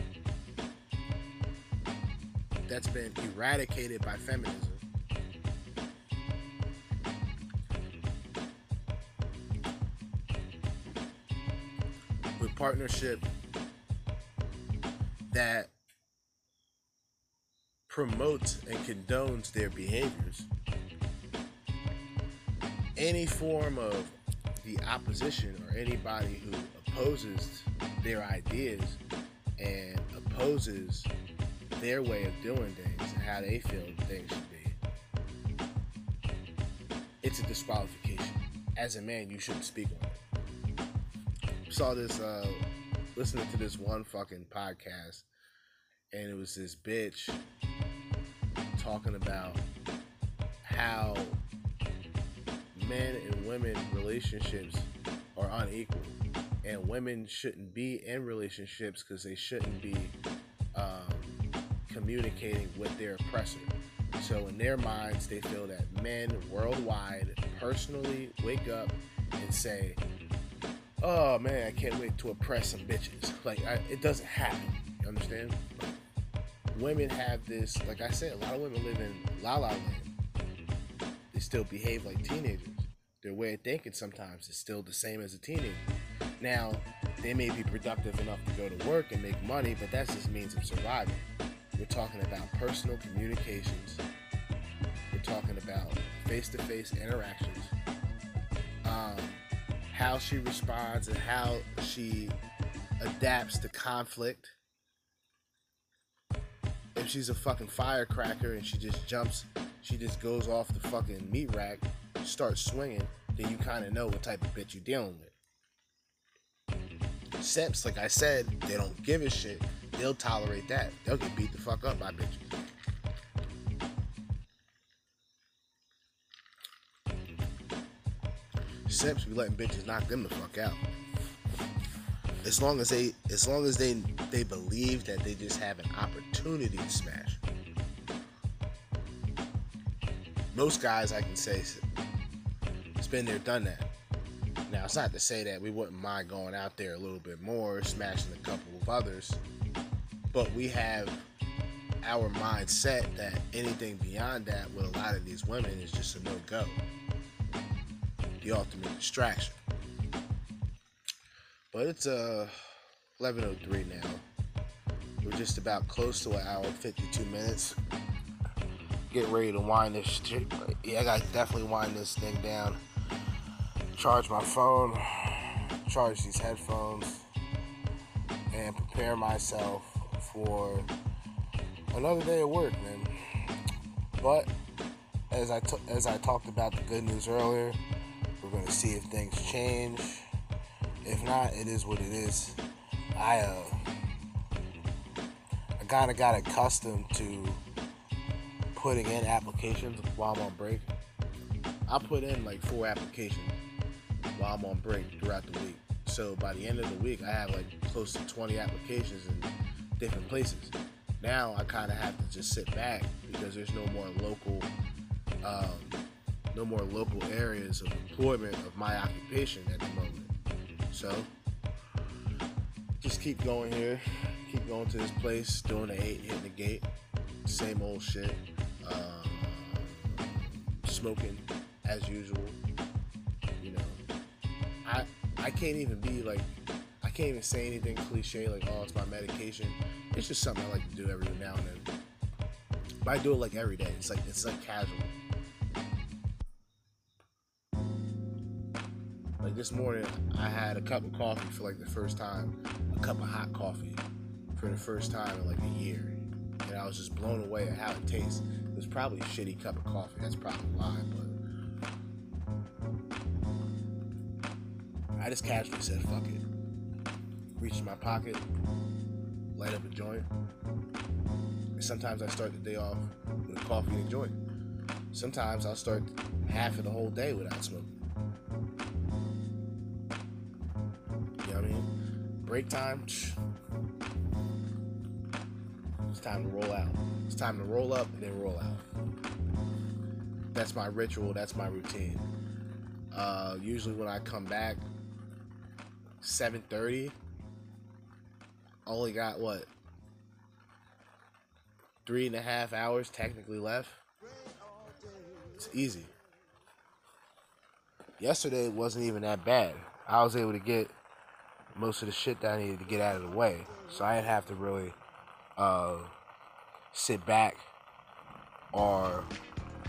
that's been eradicated by feminism. Partnership that promotes and condones their behaviors, any form of the opposition or anybody who opposes their ideas and opposes their way of doing things and how they feel things should be, it's a disqualification. As a man, you shouldn't speak on it. Saw this, uh, listening to this one fucking podcast, and it was this bitch talking about how men and women relationships are unequal and women shouldn't be in relationships because they shouldn't be um, communicating with their oppressor. So in their minds they feel that men worldwide personally wake up and say oh man i can't wait to oppress some bitches like I, it doesn't happen you understand women have this like i said a lot of women live in la la land they still behave like teenagers their way of thinking sometimes is still the same as a teenager. Now, they may be productive enough to go to work and make money, but that's just means of surviving. We're talking about personal communications. We're talking about face-to-face interactions. Um, how she responds and how she adapts to conflict. If she's a fucking firecracker and she just jumps, she just goes off the fucking meat rack start swinging, then you kind of know what type of bitch you're dealing with. Simps, like I said, they don't give a shit. They'll tolerate that. They'll get beat the fuck up by bitches. Simps be letting bitches knock them the fuck out. As long as they, as long as they, they believe that they just have an opportunity to smash. Most guys, I can say, it's been there, done that. Now, it's not to say that we wouldn't mind going out there a little bit more, smashing a couple of others, but we have our mindset that anything beyond that with a lot of these women is just a no go. The ultimate distraction. But it's uh 11:03 now. We're just about close to an hour 52 minutes. Get ready to wind this. Yeah, I got to definitely wind this thing down charge my phone, charge these headphones, and prepare myself for another day of work, man. But as I t- as I talked about the good news earlier, we're gonna see if things change. If not, it is what it is. I uh, I kind of got accustomed to putting in applications while I'm on break. I put in like four applications while I'm on break throughout the week. So by the end of the week, I have like close to 20 applications in different places. Now I kind of have to just sit back because there's no more local, um, no more local areas of employment of my occupation at the moment. So just keep going here, keep going to this place, doing the eight, hitting the gate, same old shit, um, smoking as usual. You know, I I can't even be like I can't even say anything cliche like oh it's my medication. It's just something I like to do every now and then. But I do it like every day. It's like it's like casual. Like this morning, I had a cup of coffee for like the first time, a cup of hot coffee for the first time in like a year, and I was just blown away at how it tastes. It was probably a shitty cup of coffee. That's probably why, but I just casually said, fuck it. Reached in my pocket, light up a joint. And sometimes I start the day off with a coffee and a joint. Sometimes I'll start half of the whole day without smoking. Break time, it's time to roll out. It's time to roll up and then roll out. That's my ritual, that's my routine. Uh, usually when I come back, 7:30. Only got what three and a half hours technically left. It's easy. Yesterday wasn't even that bad. I was able to get most of the shit that I needed to get out of the way, so I didn't have to really uh, sit back or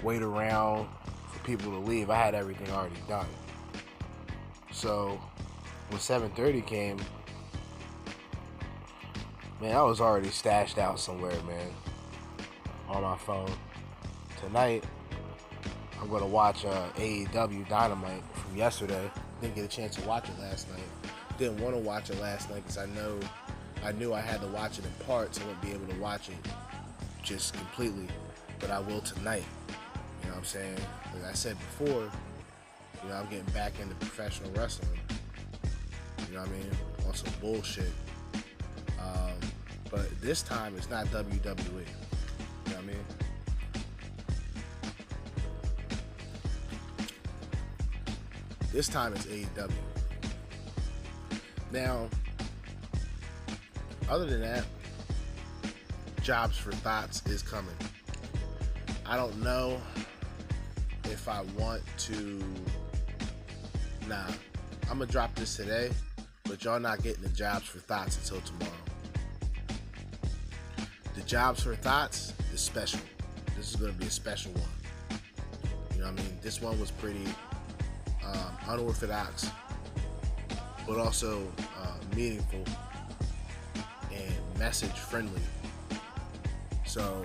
wait around for people to leave. I had everything already done. So when 7:30 came, man, I was already stashed out somewhere, man, on my phone. Tonight, I'm gonna watch uh, AEW Dynamite from yesterday. Didn't get a chance to watch it last night. Didn't want to watch it last night because I know I knew I had to watch it in parts. I wouldn't be able to watch it just completely, but I will tonight. You know what I'm saying? Like I said before, you know, I'm getting back into professional wrestling. You know what I mean? On some bullshit. Um, but this time it's not WWE. You know what I mean? This time it's AEW. Now, other than that, Jobs for Thots is coming. I don't know if I want to. Nah, I'm gonna drop this today, but y'all not getting the Jobs for Thots until tomorrow. The Jobs for Thots is special. This is gonna be a special one. You know what I mean? This one was pretty um, unorthodox, but also uh, meaningful and message friendly. So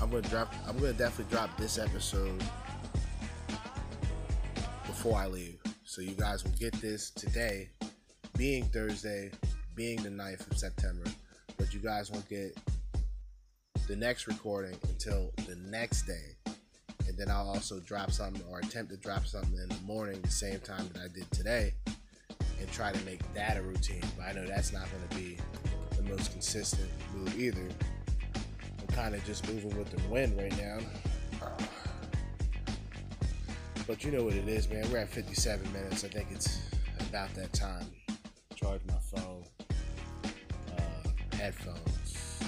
I'm gonna drop. I'm gonna definitely drop this episode before I leave, so you guys will get this today, being Thursday, being the 9th of September. But you guys won't get the next recording until the next day and then I'll also drop something or attempt to drop something in the morning the same time that I did today try to make that a routine. But I know that's not going to be the most consistent move either. I'm kind of just moving with the wind right now. But you know what it is, man. We're at 57 minutes. I think it's about that time. Charge my phone, uh, headphones,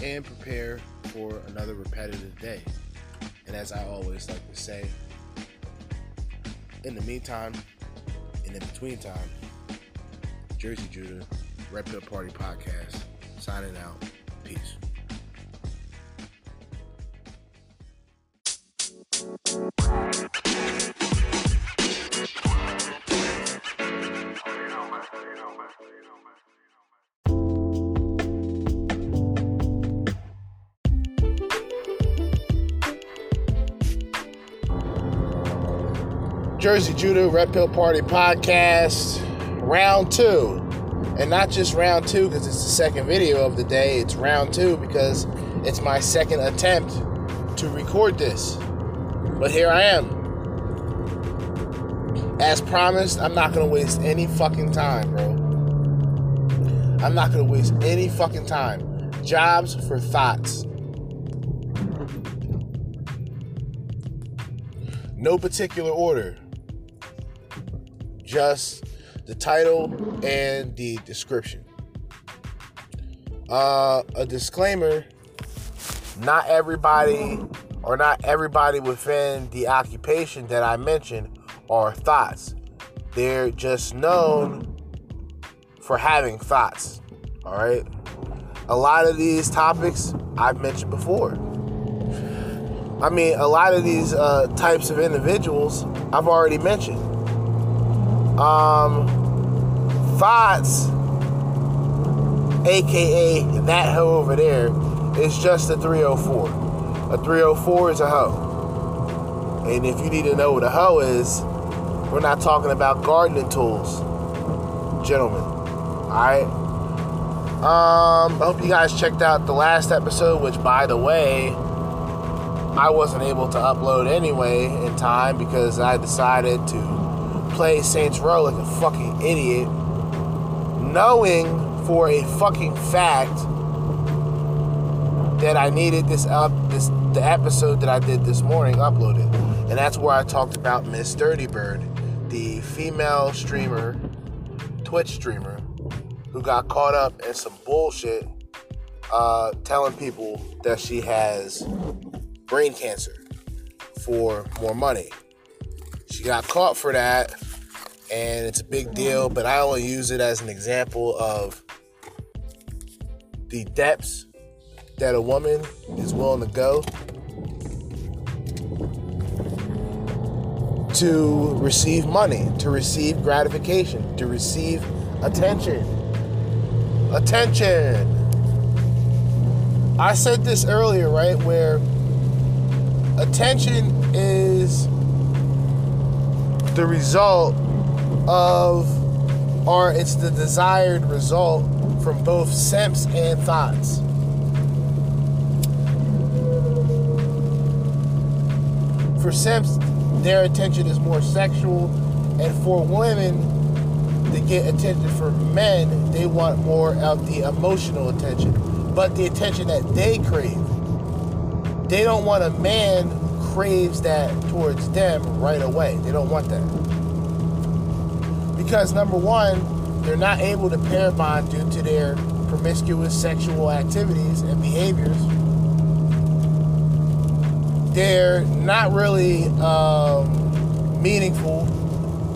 and prepare for another repetitive day. And as I always like to say, in the meantime, and in between time, Jerzee Judah, Pill Party Podcast, signing out. Peace. Jerzee Judah Red Pill Party Podcast, round two. And not just round two because it's the second video of the day, it's round two because it's my second attempt to record this. But here I am. As promised, I'm not gonna waste any fucking time, bro. I'm not gonna waste any fucking time. Jobs for thots. No particular order just the title and the description. Uh, a disclaimer not everybody or not everybody within the occupation that I mentioned are thots. They're just known for having thots. All right. A lot of these topics I've mentioned before. I mean, a lot of these uh, types of individuals I've already mentioned. Um, thots, aka that hoe over there, is just a 304. A 304 is a hoe. And if you need to know what a hoe is, we're not talking about gardening tools, gentlemen. Alright? Um, I hope you guys checked out the last episode, which, by the way, I wasn't able to upload anyway in time because I decided to play Saints Row like a fucking idiot, knowing for a fucking fact that I needed this up this the episode that I did this morning uploaded. And that's where I talked about Miss Dirty Bird, the female streamer, Twitch streamer, who got caught up in some bullshit uh, telling people that she has brain cancer for more money. She got caught for that and it's a big deal, but I only use it as an example of the depths that a woman is willing to go to receive money, to receive gratification, to receive attention. Attention. I said this earlier, right? Where attention is the result of, or it's the desired result from both simps and thots. For simps, their attention is more sexual, and for women to get attention from men, they want more of the emotional attention, but the attention that they crave. They don't want a man craves that towards them right away. They don't want that. Because number one, they're not able to pair bond due to their promiscuous sexual activities and behaviors they're not really um, meaningful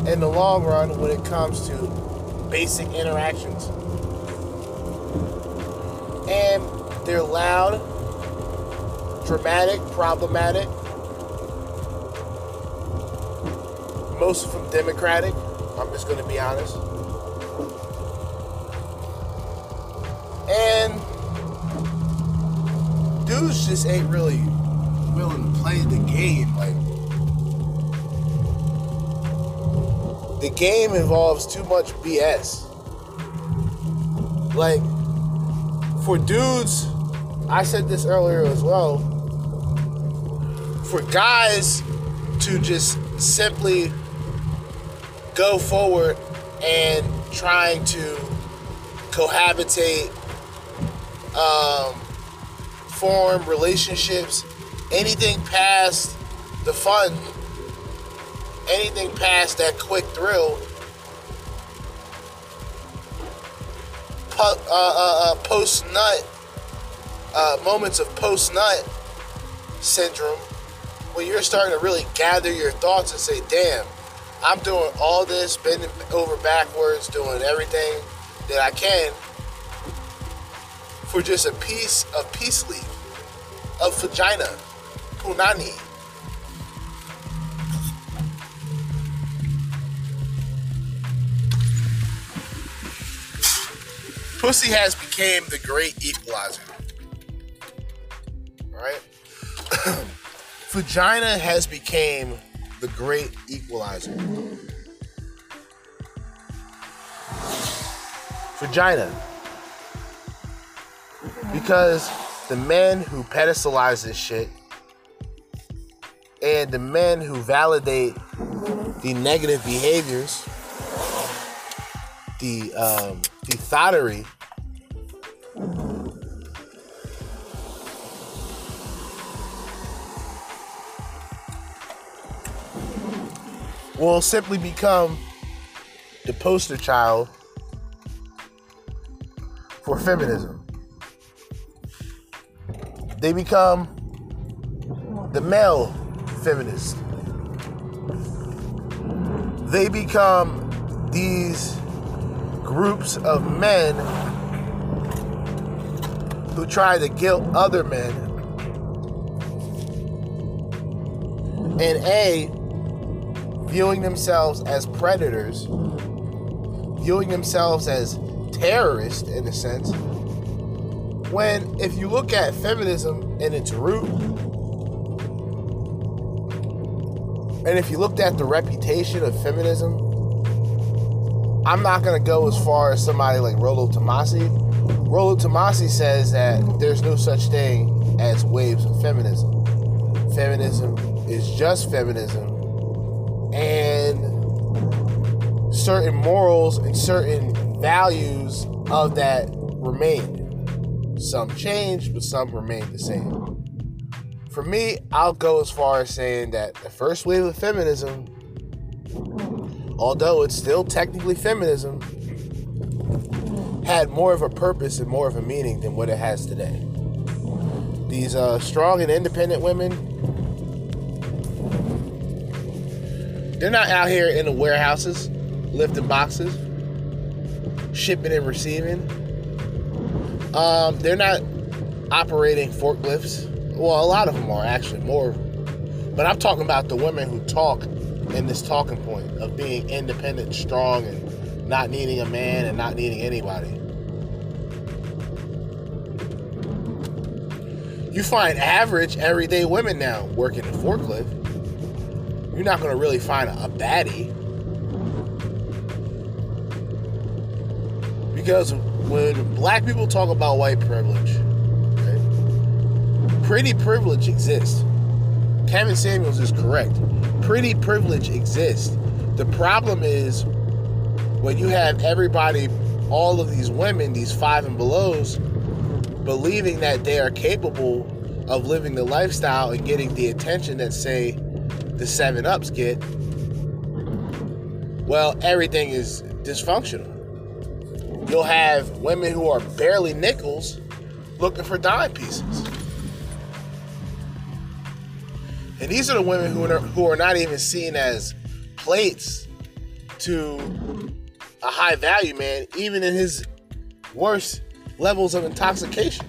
in the long run when it comes to basic interactions. And they're loud, dramatic, problematic, most of them Democratic. I'm just going to be honest. And dudes just ain't really willing to play the game. Like the game involves too much BS. Like for dudes, I said this earlier as well. For guys to just simply go forward and trying to cohabitate, um, form relationships anything past the fun, anything past that quick thrill, uh, uh, uh, post nut, uh, moments of post nut syndrome, when you're starting to really gather your thoughts and say, damn, I'm doing all this, bending over backwards, doing everything that I can for just a piece of peace leaf, of vagina. Punani. Pussy has became the great equalizer. Right? Vagina has became the great equalizer. Vagina. Because the men who pedestalize this shit and the men who validate the negative behaviors, the um, the thottery, will simply become the poster child for feminism. They become the male feminist. They become these groups of men who try to guilt other men and A, viewing themselves as predators, viewing themselves as terrorists in a sense. When, if you look at feminism in its root, And if you looked at the reputation of feminism, I'm not going to go as far as somebody like Rollo Tomassi. Rollo Tomassi says that there's no such thing as waves of feminism. Feminism is just feminism, certain morals and certain values of that remain. Some change, but some remain the same for me, I'll go as far as saying that the first wave of feminism, although it's still technically feminism, had more of a purpose and more of a meaning than what it has today. These uh, strong and independent women, they're not out here in the warehouses lifting boxes, shipping and receiving. Um, they're not operating forklifts. Well, a lot of them are actually more. But I'm talking about the women who talk in this talking point of being independent, strong, and not needing a man and not needing anybody. You find average, everyday women now working a forklift. You're not going to really find a, a baddie. Because when black people talk about white privilege, right, pretty privilege exists. Kevin Samuels is correct. Pretty privilege exists. The problem is when you have everybody, all of these women, these five and belows, believing that they are capable of living the lifestyle and getting the attention that, say, the seven ups get, well, everything is dysfunctional. You'll have women who are barely nickels looking for dime pieces. And these are the women who are, who are not even seen as plates to a high value man, even in his worst levels of intoxication.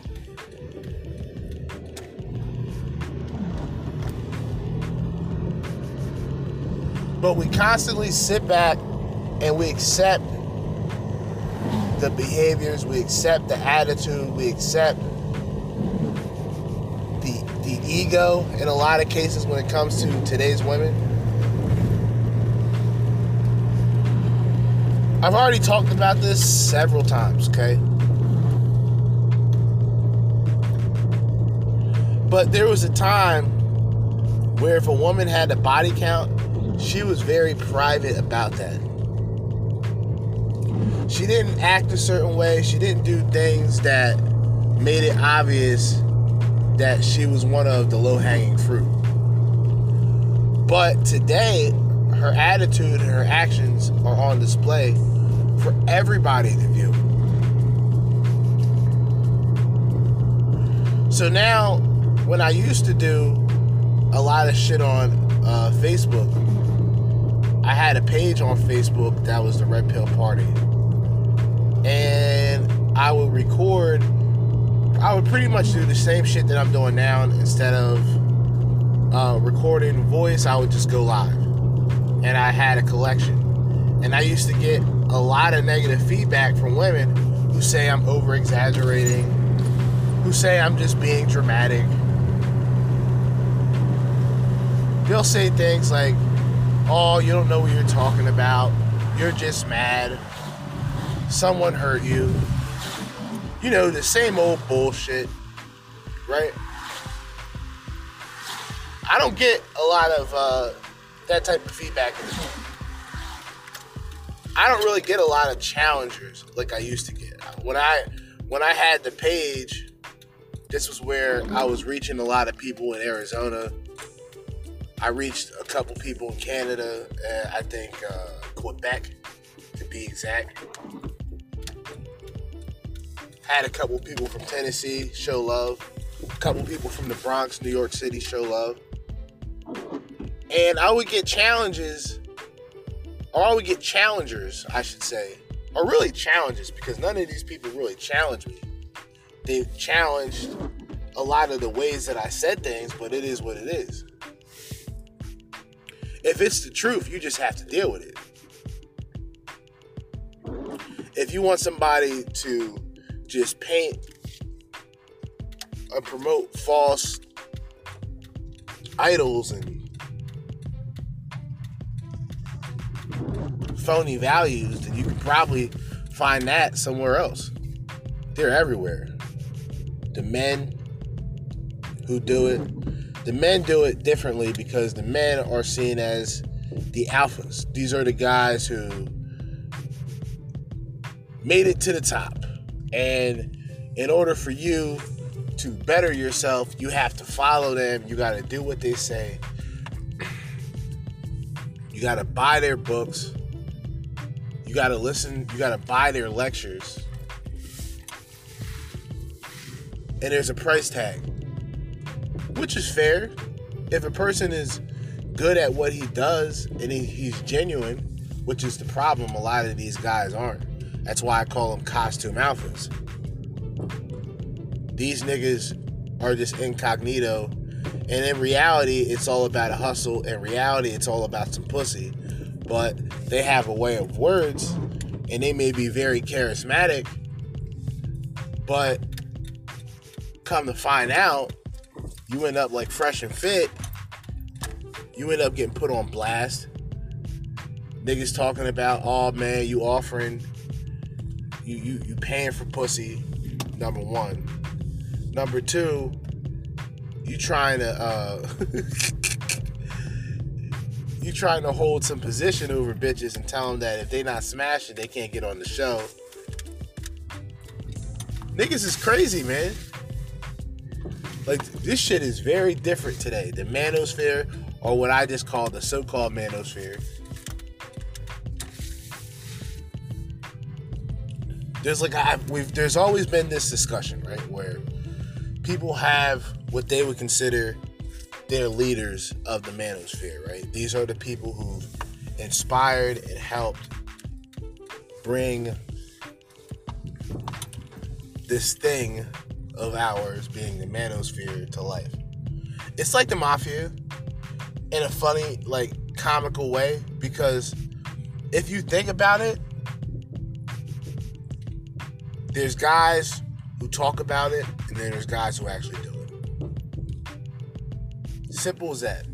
But we constantly sit back and we accept the behaviors, we accept the attitude, we accept the the ego in a lot of cases when it comes to today's women. I've already talked about this several times, okay? But there was a time where if a woman had a body count, she was very private about that. She didn't act a certain way. She didn't do things that made it obvious that she was one of the low hanging fruit. But today, her attitude and her actions are on display for everybody to view. So now, when I used to do a lot of shit on uh, Facebook, I had a page on Facebook that was the Red Pill Party. And I would record I would pretty much do the same shit that I'm doing now. Instead of uh, recording voice, I would just go live. And I had a collection. And I used to get a lot of negative feedback from women who say I'm over exaggerating, who say I'm just being dramatic. They'll say things like, oh, you don't know what you're talking about. You're just mad. Someone hurt you you know, the same old bullshit, right? I don't get a lot of uh, that type of feedback anymore. I don't really get a lot of challengers like I used to get. When I when I had the page, this was where I was reaching a lot of people in Arizona. I reached a couple people in Canada, I think uh, Quebec to be exact. Had a couple people from Tennessee show love. A couple people from the Bronx, New York City show love. And I would get challenges, or I would get challengers, I should say, or really challenges, because none of these people really challenged me. They challenged a lot of the ways that I said things, but it is what it is. If it's the truth, you just have to deal with it. If you want somebody to just paint and promote false idols and phony values, then you could probably find that somewhere else. They're everywhere. The men who do it, the men do it differently because the men are seen as the alphas. These are the guys who made it to the top. And in order for you to better yourself, you have to follow them. You got to do what they say. You got to buy their books. You got to listen. You got to buy their lectures. And there's a price tag, which is fair. If a person is good at what he does and he, he's genuine, which is the problem, a lot of these guys aren't. That's why I call them costume alphas. these niggas are just incognito. And in reality, it's all about a hustle. In reality, it's all about some pussy. But they have a way of words, and they may be very charismatic. But come to find out, you end up like fresh and fit. You end up getting put on blast. Niggas talking about, oh man, you offering, you you you paying for pussy. Number one. Number two, you trying to uh you trying to hold some position over bitches and tell them that if they not smashing, they can't get on the show. Niggas is crazy, man. Like this shit is very different today. The manosphere, or what I just call the so-called manosphere, there's like I, we've there's always been this discussion, right, where people have what they would consider their leaders of the manosphere, right? These are the people who've inspired and helped bring this thing of ours being the manosphere to life. It's like the mafia in a funny, like comical way because if you think about it, there's guys who talk about it, and then there's guys who actually do it. Simple as that.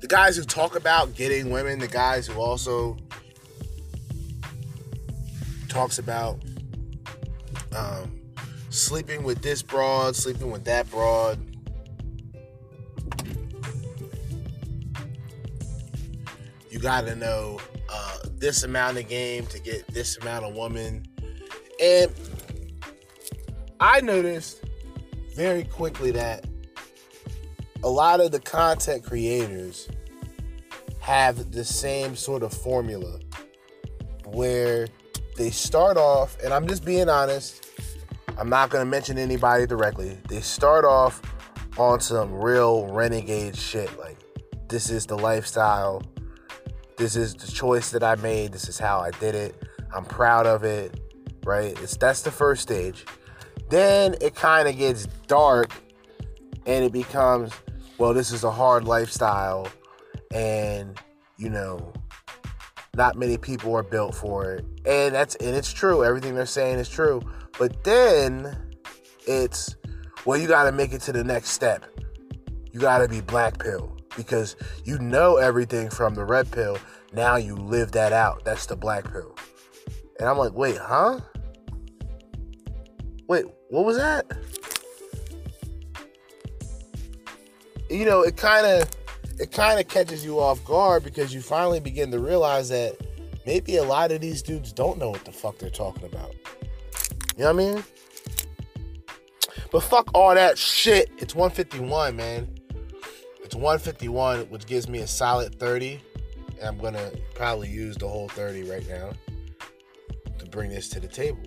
The guys who talk about getting women, the guys who also talks about um, sleeping with this broad, sleeping with that broad. You got to know this amount of game to get this amount of woman. And I noticed very quickly that a lot of the content creators have the same sort of formula where they start off, and I'm just being honest, I'm not going to mention anybody directly. They start off on some real renegade shit. Like, this is the lifestyle. This is the choice that I made. This is how I did it. I'm proud of it. Right? It's that's the first stage. Then it kind of gets dark and it becomes, well, this is a hard lifestyle and you know, not many people are built for it. And that's and it's true. Everything they're saying is true. But then it's well, you got to make it to the next step. You got to be black pill because you know everything from the red pill. Now you live that out. That's the black pill. And I'm like, wait, huh? Wait, what was that? You know, it kind of it kind of catches you off guard because you finally begin to realize that maybe a lot of these dudes don't know what the fuck they're talking about. You know what I mean? But fuck all that shit. It's 151, man. It's 151, which gives me a solid 30. And I'm gonna probably use the whole 30 right now to bring this to the table.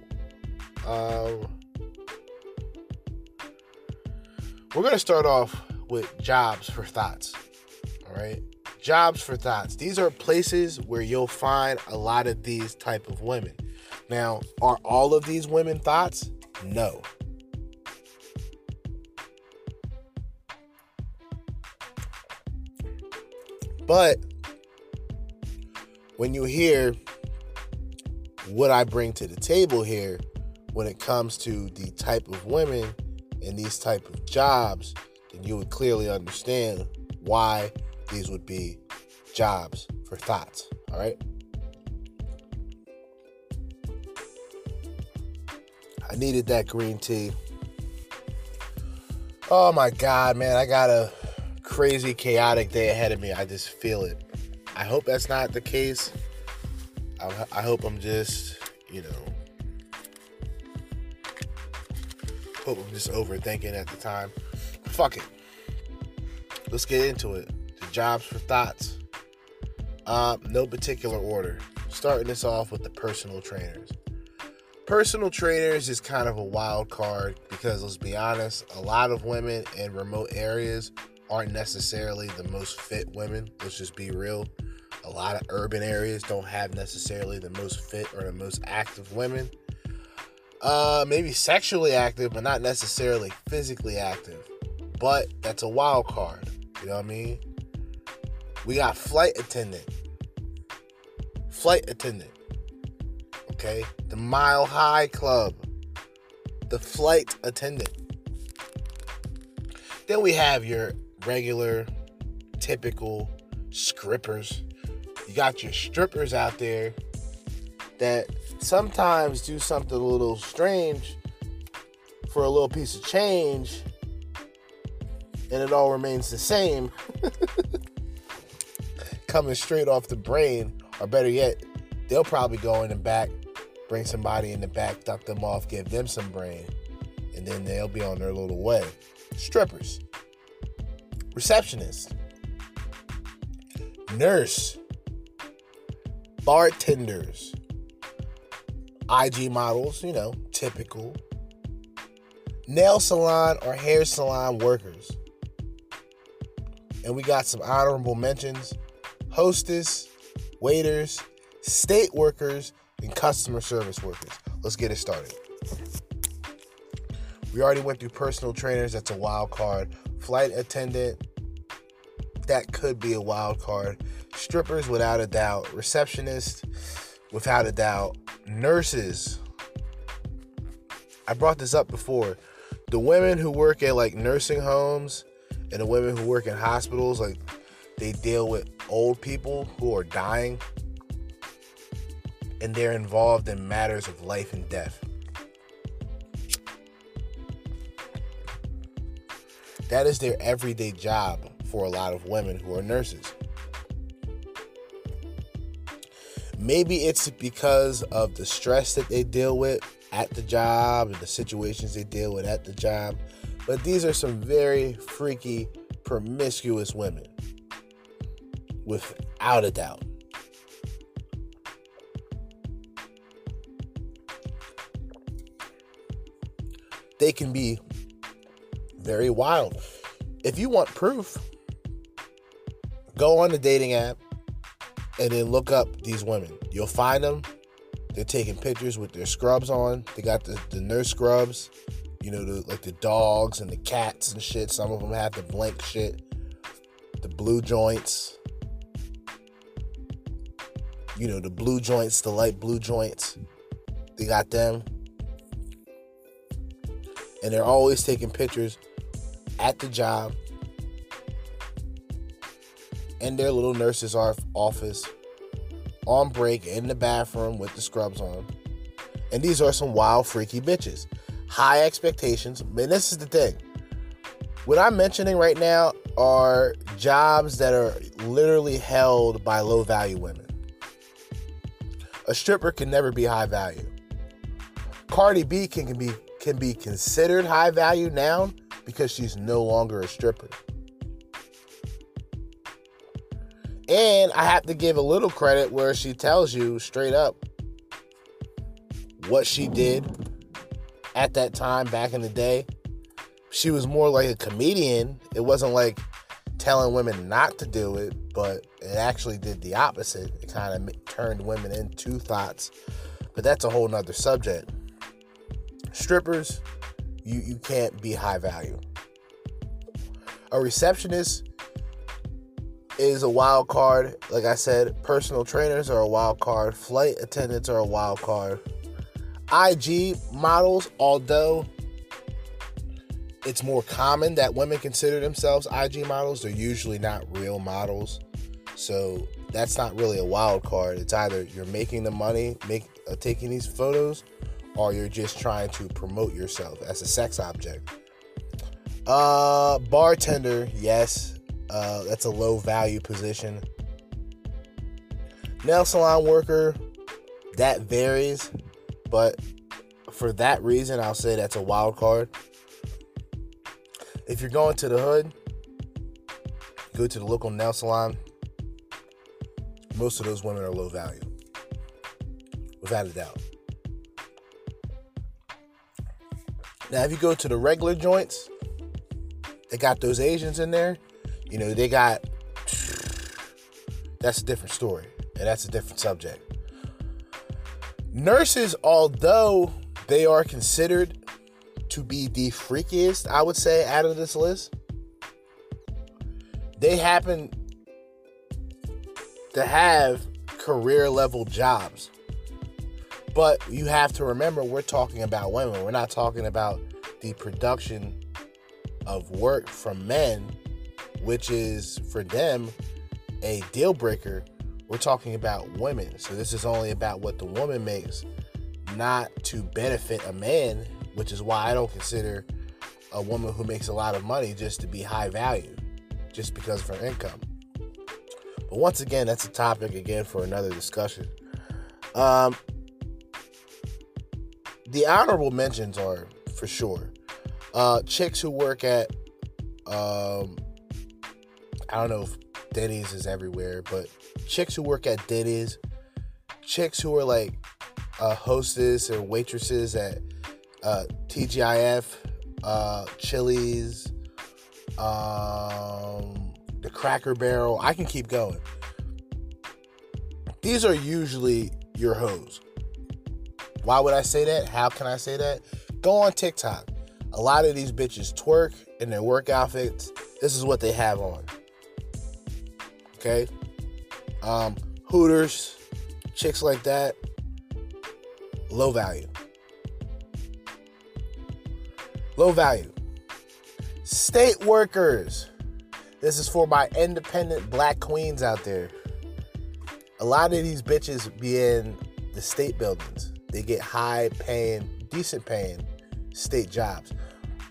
Um, we're gonna start off with jobs for thots. All right. Jobs for thots. These are places where you'll find a lot of these type of women. Now, are all of these women thots? No. But when you hear what I bring to the table here when it comes to the type of women and these type of jobs, then you would clearly understand why these would be jobs for thots. All right. I needed that green tea. Oh my God, man. I got a crazy, chaotic day ahead of me. I just feel it. I hope that's not the case. I, I hope I'm just, you know, hope I'm just overthinking at the time. Fuck it. Let's get into it jobs for thots. Uh, no particular order. Starting this off with the personal trainers. Personal trainers is kind of a wild card because let's be honest, a lot of women in remote areas aren't necessarily the most fit women. Let's just be real. A lot of urban areas don't have necessarily the most fit or the most active women. Uh, maybe sexually active, but not necessarily physically active. But that's a wild card. You know what I mean? We got flight attendant. Flight attendant. Okay? The Mile High Club. The flight attendant. Then we have your regular, typical strippers. You got your strippers out there that sometimes do something a little strange for a little piece of change and it all remains the same. Coming straight off the brain, or better yet, they'll probably go in the back, bring somebody in the back, duck them off, give them some brain, and then they'll be on their little way. Strippers, receptionist, nurse, bartenders, IG models, you know, typical, nail salon or hair salon workers. And we got some honorable mentions hostess, waiters, state workers, and customer service workers. Let's get it started. We already went through personal trainers, that's a wild card. Flight attendant, that could be a wild card. Strippers, without a doubt. Receptionist, without a doubt. Nurses, I brought this up before. The women who work at like nursing homes and the women who work in hospitals, like they deal with old people who are dying and they're involved in matters of life and death. That is their everyday job for a lot of women who are nurses. Maybe it's because of the stress that they deal with at the job and the situations they deal with at the job. But these are some very freaky, promiscuous women. Without a doubt. They can be very wild. If you want proof, go on the dating app and then look up these women. You'll find them. They're taking pictures with their scrubs on. They got the, the nurse scrubs, you know, the, like the dogs and the cats and shit. Some of them have the blank shit, the blue joints. You know, the blue joints, the light blue joints. They got them. And they're always taking pictures at the job in their little nurse's office on break in the bathroom with the scrubs on. And these are some wild, freaky bitches. High expectations. And this is the thing. What I'm mentioning right now are jobs that are literally held by low value women. A stripper can never be high value. Cardi B can, can be can be considered high value now because she's no longer a stripper. And I have to give a little credit where she tells you straight up what she did at that time back in the day. She was more like a comedian. It wasn't like telling women not to do it, but it actually did the opposite. It kind of turned women into thots. But that's a whole nother subject. Strippers, you, you can't be high value. A receptionist, is a wild card. Like I said, personal trainers are a wild card. Flight attendants are a wild card. IG models, although it's more common that women consider themselves IG models, they're usually not real models. So that's not really a wild card. It's either you're making the money, make uh, taking these photos, or you're just trying to promote yourself as a sex object. Uh, bartender, yes, uh, that's a low value position. Nail salon worker, that varies, but for that reason, I'll say that's a wild card. If you're going to the hood, go to the local nail salon. Most of those women are low value, without a doubt. Now, if you go to the regular joints, they got those Asians in there. You know, they got that's a different story, and that's a different subject. Nurses, although they are considered to be the freakiest, I would say, out of this list. They happen to have career level jobs. But you have to remember, we're talking about women. We're not talking about the production of work from men, which is for them a deal breaker. We're talking about women. So this is only about what the woman makes, not to benefit a man, which is why I don't consider a woman who makes a lot of money just to be high value, just because of her income. But once again, that's a topic again for another discussion. Um, the honorable mentions are for sure uh, chicks who work at um, I don't know if Denny's is everywhere, but chicks who work at Denny's, chicks who are like uh, hostess or waitresses at uh, TGIF, uh, Chili's, um, the Cracker Barrel. I can keep going. These are usually your hoes. Why would I say that? How can I say that? Go on TikTok. A lot of these bitches twerk in their work outfits. This is what they have on. Okay? Um, Hooters, chicks like that, low value. Low value. State workers. This is for my independent black queens out there. A lot of these bitches be in the state buildings. They get high paying, decent paying state jobs.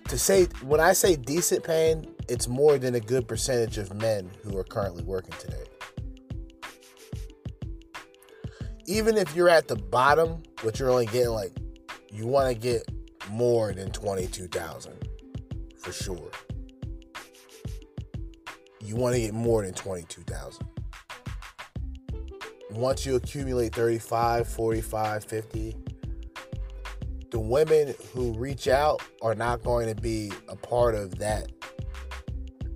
To say when I say decent paying, it's more than a good percentage of men who are currently working today. Even if you're at the bottom, but you're only getting like you want to get more than 22,000 for sure. You want to get more than 22,000. Once you accumulate 35, 45, 50, the women who reach out are not going to be a part of that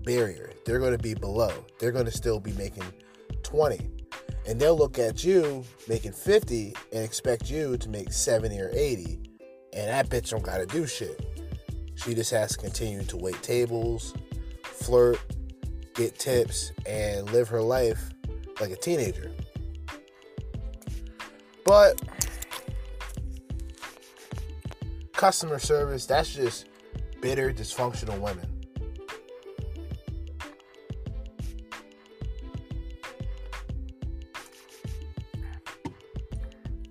barrier. They're going to be below. They're going to still be making 20. And they'll look at you making 50 and expect you to make 70 or 80. And that bitch don't got to do shit. She just has to continue to wait tables, flirt, get tips, and live her life like a teenager. But customer service, that's just bitter, dysfunctional women.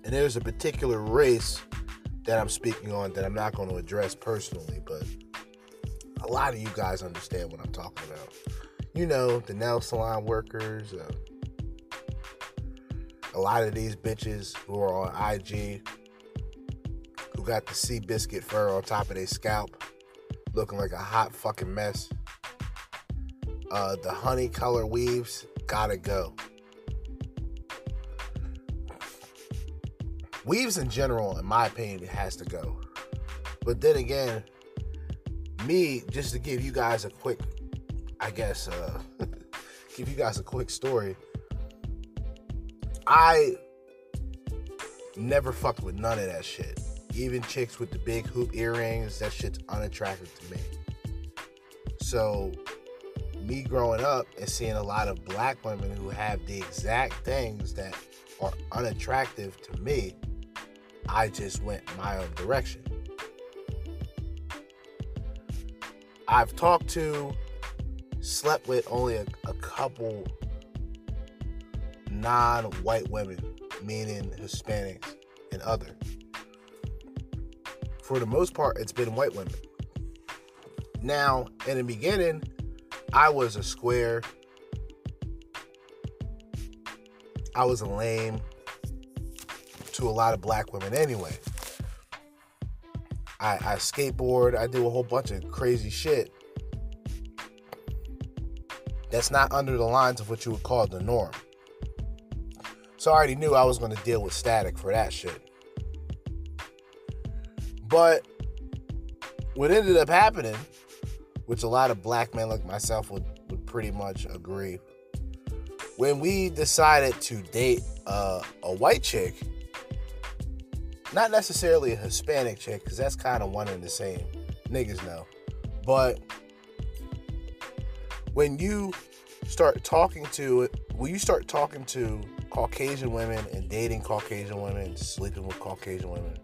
And there's a particular race that I'm speaking on that I'm not going to address personally, but a lot of you guys understand what I'm talking about. You know, the nail salon workers, uh, a lot of these bitches who are on IG who got the sea biscuit fur on top of their scalp, looking like a hot fucking mess. Uh, the honey color weaves gotta go. Weaves in general, in my opinion, has to go. But then again, me, just to give you guys a quick, I guess, uh, give you guys a quick story. I never fucked with none of that shit. Even chicks with the big hoop earrings, that shit's unattractive to me. So, me growing up and seeing a lot of black women who have the exact things that are unattractive to me, I just went my own direction. I've talked to, slept with only a, a couple non white women, meaning Hispanics and other. For the most part, it's been white women. Now, in the beginning, I was a square. I was a lame to a lot of black women anyway. I, I skateboard, I do a whole bunch of crazy shit. That's not under the lines of what you would call the norm. So I already knew I was going to deal with static for that shit. But what ended up happening, which a lot of black men like myself would, would pretty much agree, when we decided to date uh, a white chick, Not necessarily a Hispanic chick, because that's kind of one and the same. Niggas know. But when you start talking to it, when you start talking to Caucasian women and dating Caucasian women sleeping with Caucasian women,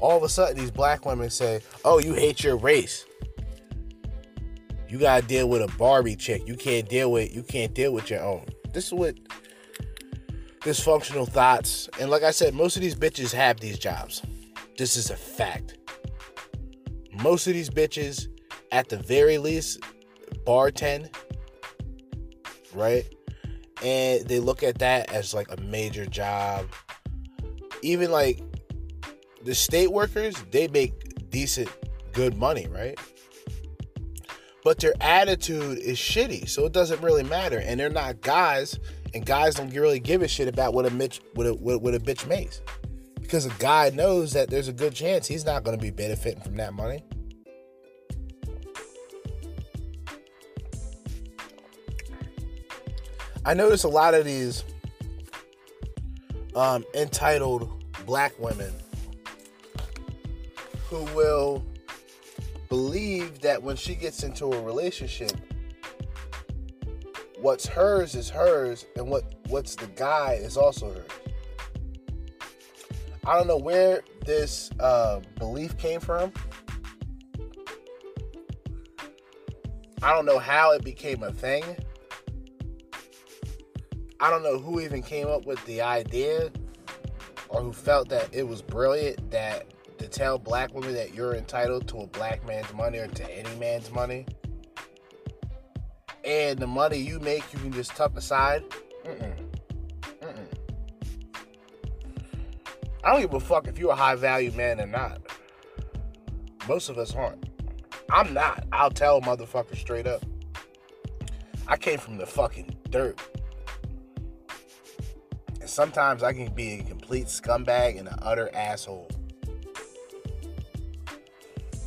all of a sudden these black women say, "Oh, you hate your race. You gotta deal with a Barbie chick. You can't deal with you can't deal with your own." This is what dysfunctional thots. And like I said, most of these bitches have these jobs. This is a fact. Most of these bitches, at the very least, bartend, right? And they look at that as like a major job. Even like the state workers, they make decent, good money, right? But their attitude is shitty, so it doesn't really matter. And they're not guys, and guys don't really give a shit about what a bitch, what a, what a bitch makes, because a guy knows that there's a good chance he's not going to be benefiting from that money. I notice a lot of these um, entitled black women who will believe that when she gets into a relationship, what's hers is hers, and what what's the guy is also hers. I don't know where this uh, belief came from. I don't know how it became a thing. I don't know who even came up with the idea or who felt that it was brilliant that to tell black women that you're entitled to a black man's money or to any man's money. And the money you make, you can just tuck aside. Mm-mm. Mm-mm. I don't give a fuck if you're a high value man or not. Most of us aren't. I'm not. I'll tell motherfucker straight up. I came from the fucking dirt sometimes I can be a complete scumbag and an utter asshole.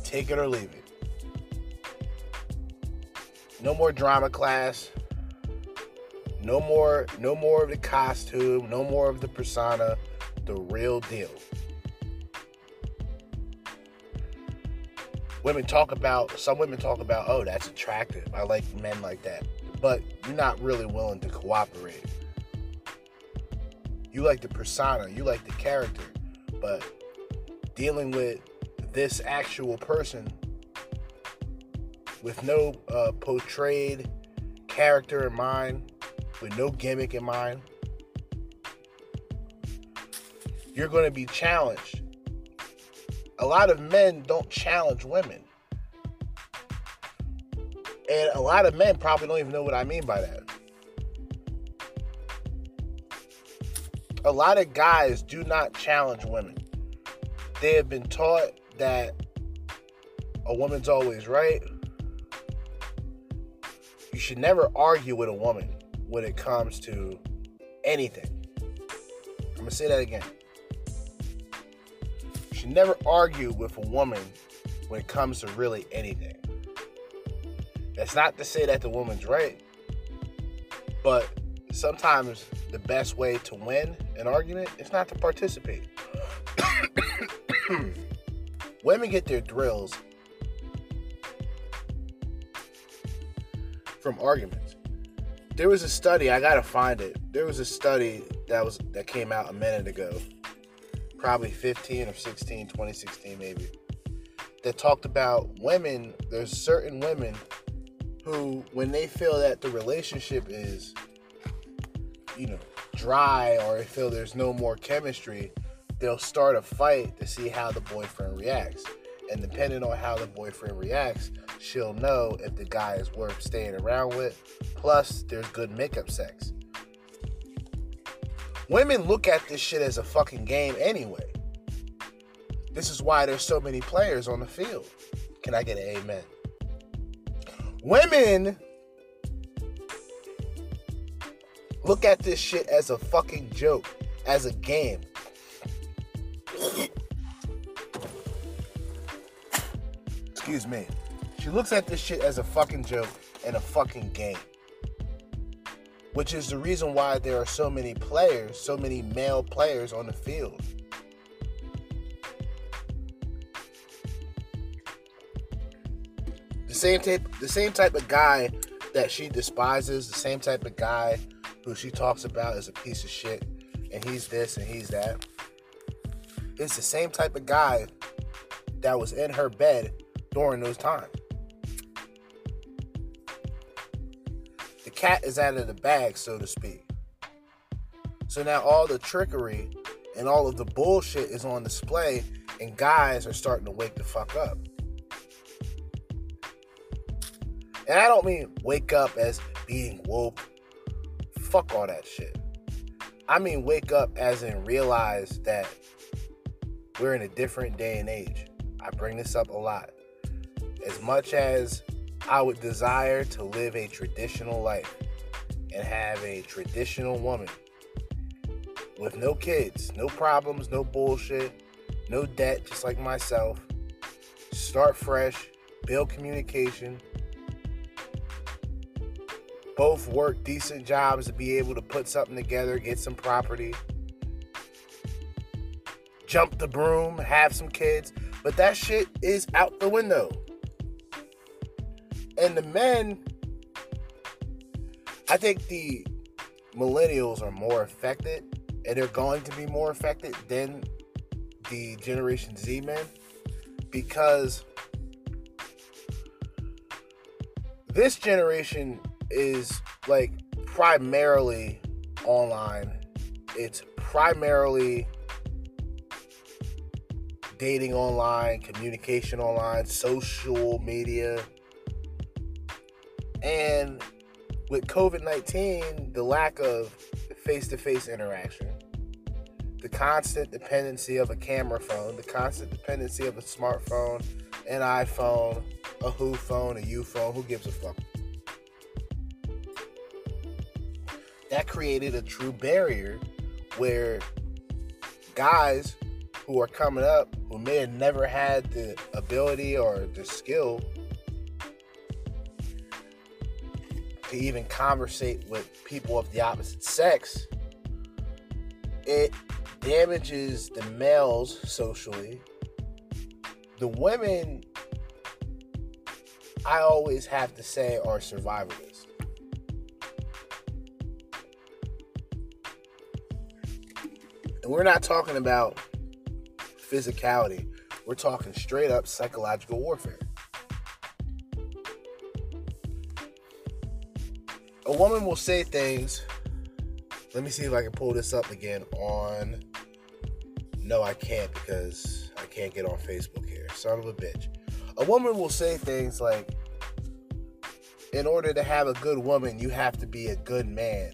Take it or leave it. No more drama class. No more no more of the costume, no more of the persona, the real deal. Women talk about some women talk about, "Oh, that's attractive. I like men like that." But you're not really willing to cooperate. You like the persona, you like the character, but dealing with this actual person with no uh, portrayed character in mind, with no gimmick in mind, you're going to be challenged. A lot of men don't challenge women. And a lot of men probably don't even know what I mean by that. A lot of guys do not challenge women. They have been taught that a woman's always right. You should never argue with a woman when it comes to anything. I'm going to say that again. You should never argue with a woman when it comes to really anything. That's not to say that the woman's right, but sometimes the best way to win an argument is not to participate. Women get their thrills from arguments. There was a study, I gotta find it. There was a study that was that came out a minute ago, probably 15 or 16, 2016 maybe, that talked about women. There's certain women who, when they feel that the relationship is you know, dry or feel there's no more chemistry, they'll start a fight to see how the boyfriend reacts. And depending on how the boyfriend reacts, she'll know if the guy is worth staying around with. Plus, there's good makeup sex. Women look at this shit as a fucking game anyway. This is why there's so many players on the field. Can I get an amen? Women Look at this shit as a fucking joke, as a game. Excuse me. She looks at this shit as a fucking joke and a fucking game. Which is the reason why there are so many players, so many male players on the field. The same type the same type of guy that she despises, the same type of guy who she talks about is a piece of shit and he's this and he's that. It's the same type of guy that was in her bed during those times. The cat is out of the bag, so to speak. So now all the trickery and all of the bullshit is on display, and guys are starting to wake the fuck up. And I don't mean wake up as being woke. Fuck all that shit. I mean wake up as in realize that we're in a different day and age. I bring this up a lot. As much as I would desire to live a traditional life and have a traditional woman with no kids, no problems, no bullshit, no debt, just like myself. Start fresh, build communication. Both work decent jobs to be able to put something together, get some property, jump the broom, have some kids. But that shit is out the window. And the men, I think the millennials are more affected and they're going to be more affected than the Generation Z men because this generation is like primarily online. It's primarily dating online, communication online, social media. And with COVID 19, the lack of face to face interaction, the constant dependency of a camera phone, the constant dependency of a smartphone, an iPhone, a Who phone, a U phone, who gives a fuck? That created a true barrier where guys who are coming up who may have never had the ability or the skill to even conversate with people of the opposite sex, it damages the males socially. The women, I always have to say, are survivalists. And we're not talking about physicality, we're talking straight up psychological warfare. A woman will say things. Let me see if I can pull this up again on. No, I can't because I can't get on Facebook here. Son of a bitch. A woman will say things like, in order to have a good woman, you have to be a good man.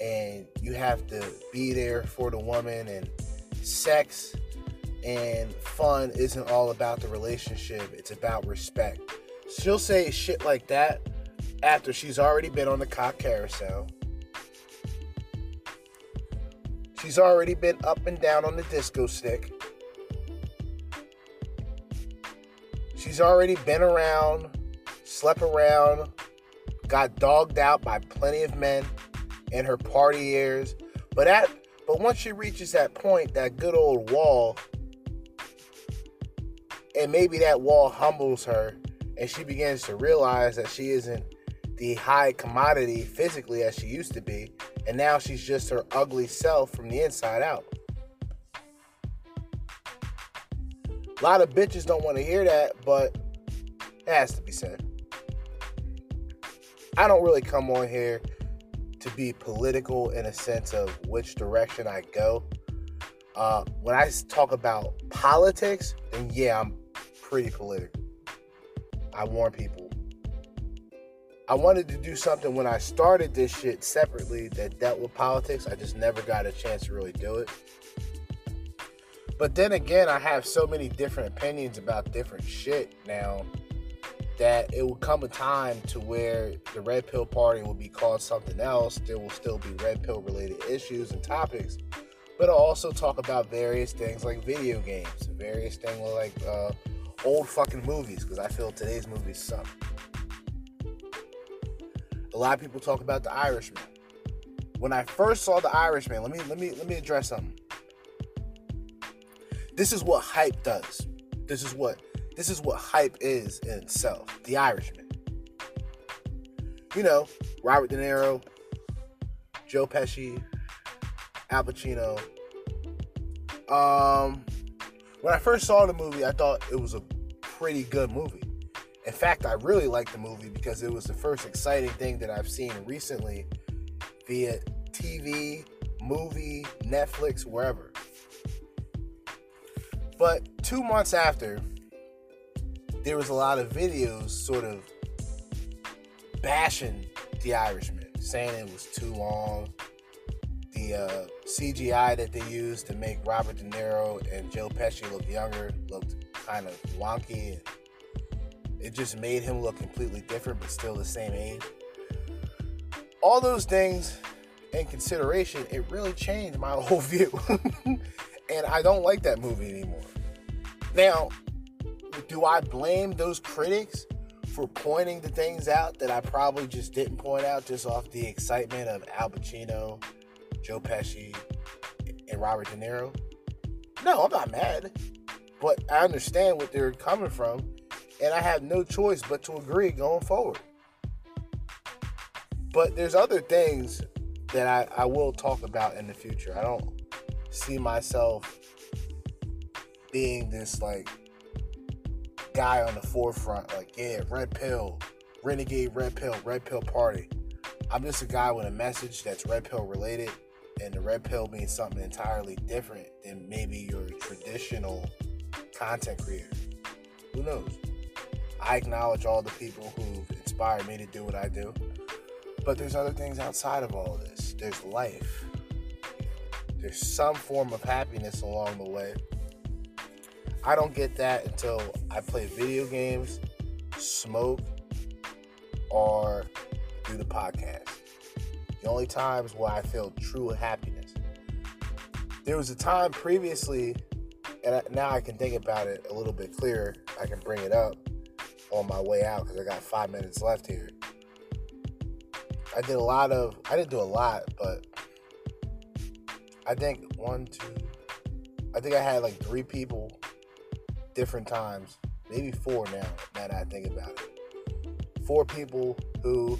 And you have to be there for the woman. And sex and fun isn't all about the relationship, it's about respect. She'll say shit like that after she's already been on the cock carousel. She's already been up and down on the disco stick. She's already been around, slept around, got dogged out by plenty of men in her party years. But at but once she reaches that point, that good old wall, and maybe that wall humbles her and she begins to realize that she isn't the high commodity physically as she used to be and now she's just her ugly self from the inside out a lot of bitches don't want to hear that but it has to be said i don't really come on here to be political in a sense of which direction i go uh, when i talk about politics then yeah i'm pretty political. I warn people. I wanted to do something when I started this shit separately that dealt with politics. I just never got a chance to really do it. But then again, I have so many different opinions about different shit now that it will come a time to where the red pill party will be called something else. There will still be red pill related issues and topics, but I'll also talk about various things like video games, various things like uh, old fucking movies because I feel today's movies suck. A lot of people talk about The Irishman. When I first saw The Irishman, let me let me let me address something. This is what hype does. This is what this is what hype is in itself. The Irishman. you know, Robert De Niro, Joe Pesci, Al Pacino. Um, when I first saw the movie, I thought it was a pretty good movie. In fact, I really liked the movie because it was the first exciting thing that I've seen recently via TV, movie, Netflix, wherever. But two months after, there was a lot of videos sort of bashing The Irishman, saying it was too long. The uh, CGI that they used to make Robert De Niro and Joe Pesci look younger looked kind of wonky. It just made him look completely different, but still the same age. All those things in consideration, it really changed my whole view. and I don't like that movie anymore. Now, do I blame those critics for pointing the things out that I probably just didn't point out just off the excitement of Al Pacino, Joe Pesci, and Robert De Niro? No, I'm not mad. But I understand what they're coming from, and I have no choice but to agree going forward. But there's other things that I, I will talk about in the future. I don't see myself being this like guy on the forefront, like, yeah, red pill, renegade red pill, red pill party. I'm just a guy with a message that's red pill related, and the red pill means something entirely different than maybe your traditional content creator. Who knows? I acknowledge all the people who've inspired me to do what I do. But there's other things outside of all of this. There's life. There's some form of happiness along the way. I don't get that until I play video games, smoke, or do the podcast. The only times where I feel true happiness. There was a time previously, and now I can think about it a little bit clearer. I can bring it up on my way out because I got five minutes left here. I did a lot of, I didn't do a lot, but I think one, two, I think I had like three people different times, maybe four now, that I think about it. Four people who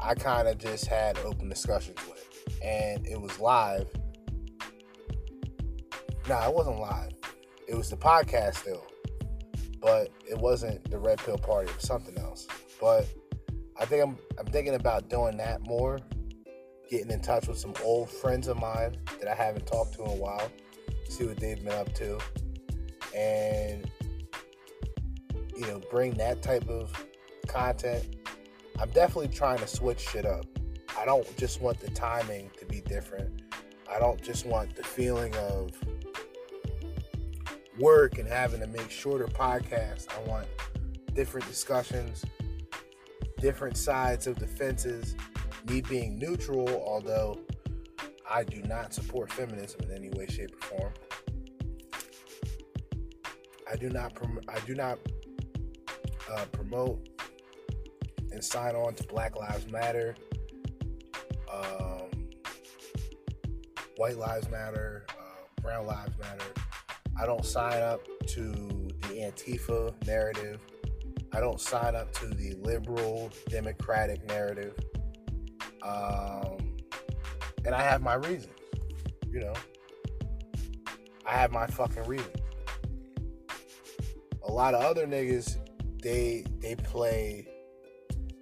I kind of just had open discussions with. And it was live. Nah, it wasn't live. It was the podcast still. But it wasn't the Red Pill Party, it was something else. But I think I'm I'm thinking about doing that more. Getting in touch with some old friends of mine that I haven't talked to in a while. See what they've been up to. And you know, bring that type of content. I'm definitely trying to switch shit up. I don't just want the timing to be different. I don't just want the feeling of work and having to make shorter podcasts. I want different discussions, different sides of the fences, me being neutral, although I do not support feminism in any way, shape, or form. I do not prom- I do not uh, promote and sign on to Black Lives Matter, um, White Lives Matter, uh, Brown Lives Matter. I don't sign up to the Antifa narrative. I don't sign up to the liberal democratic narrative. Um, and I have my reasons, you know. I have my fucking reasons. A lot of other niggas, they they play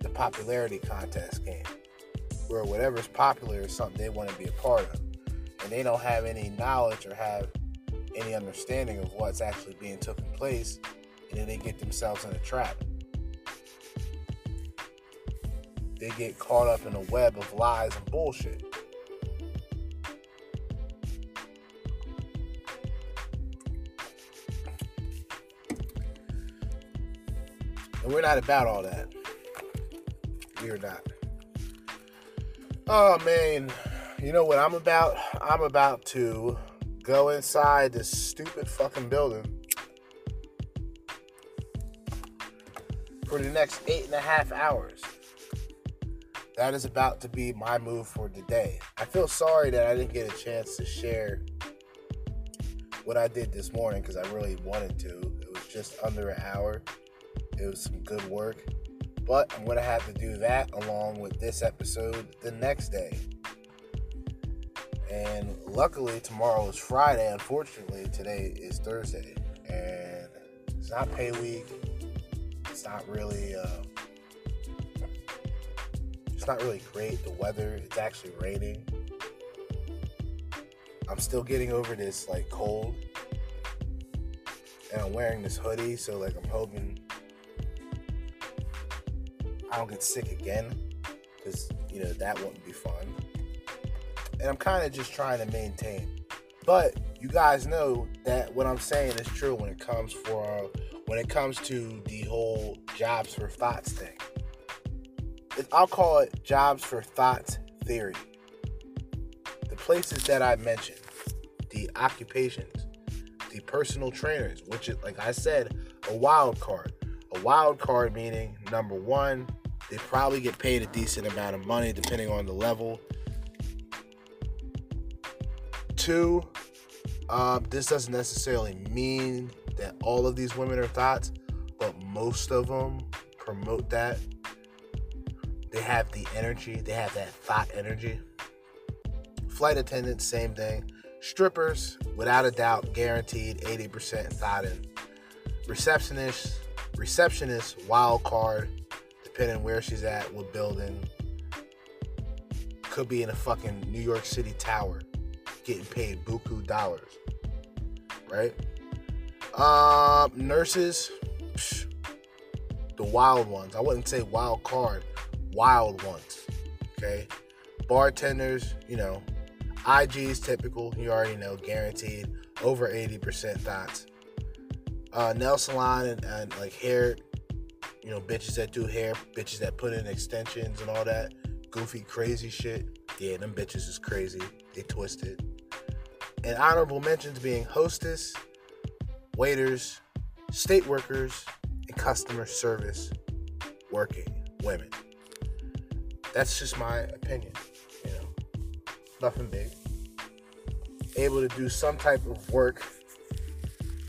the popularity contest game, where whatever's popular is something they want to be a part of, and they don't have any knowledge or have any understanding of what's actually being taken place, and then they get themselves in a trap. They get caught up in a web of lies and bullshit. And we're not about all that. We're not. Oh man, you know what I'm about? I'm about to go inside this stupid fucking building for the next eight and a half hours. That is about to be my move for today. I feel sorry that I didn't get a chance to share what I did this morning because I really wanted to. It was just under an hour. It was some good work. But I'm gonna have to do that along with this episode the next day. And luckily, tomorrow is Friday. Unfortunately, today is Thursday, and it's not pay week. It's not really. Uh, it's not really great. The weather. It's actually raining. I'm still getting over this like cold, and I'm wearing this hoodie, so like I'm hoping I don't get sick again, because you know that wouldn't be fun. And I'm kind of just trying to maintain. But you guys know that what I'm saying is true when it comes for uh, when it comes to the whole jobs for thots thing. I'll call it jobs for thots theory The places that I mentioned, the occupations, the personal trainers, which is, like I said, a wild card. A wild card meaning number one, they probably get paid a decent amount of money depending on the level. Two, um, this doesn't necessarily mean that all of these women are thots, but most of them promote that. They have the energy, they have that thot energy. Flight attendants, same thing. Strippers, without a doubt, guaranteed 80% thought in. Receptionists, receptionist, wild card, depending where she's at, what building. Could be in a fucking New York City tower, getting paid buku dollars, right? Um, nurses, psh, the wild ones. I wouldn't say wild card, wild ones. Okay, bartenders, you know, IG is typical. You already know, guaranteed over 80% thots. Uh, nail salon and, and like hair, you know, bitches that do hair, bitches that put in extensions and all that goofy, crazy shit. Yeah, them bitches is crazy. They twisted. And honorable mentions being hostess, waiters, state workers, and customer service working women. That's just my opinion you know. nothing big. Able to do some type of work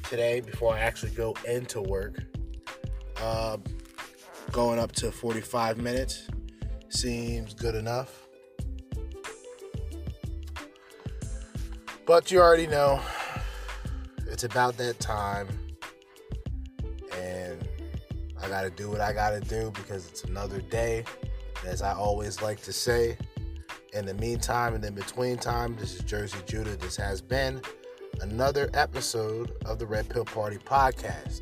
today before I actually go into work. Uh, going up to 45 minutes seems good enough. But you already know it's about that time, and I gotta do what I gotta do because it's another day. As I always like to say, in the meantime and in between time, this is Jerzee Judah. This has been another episode of the Red Pill Party podcast.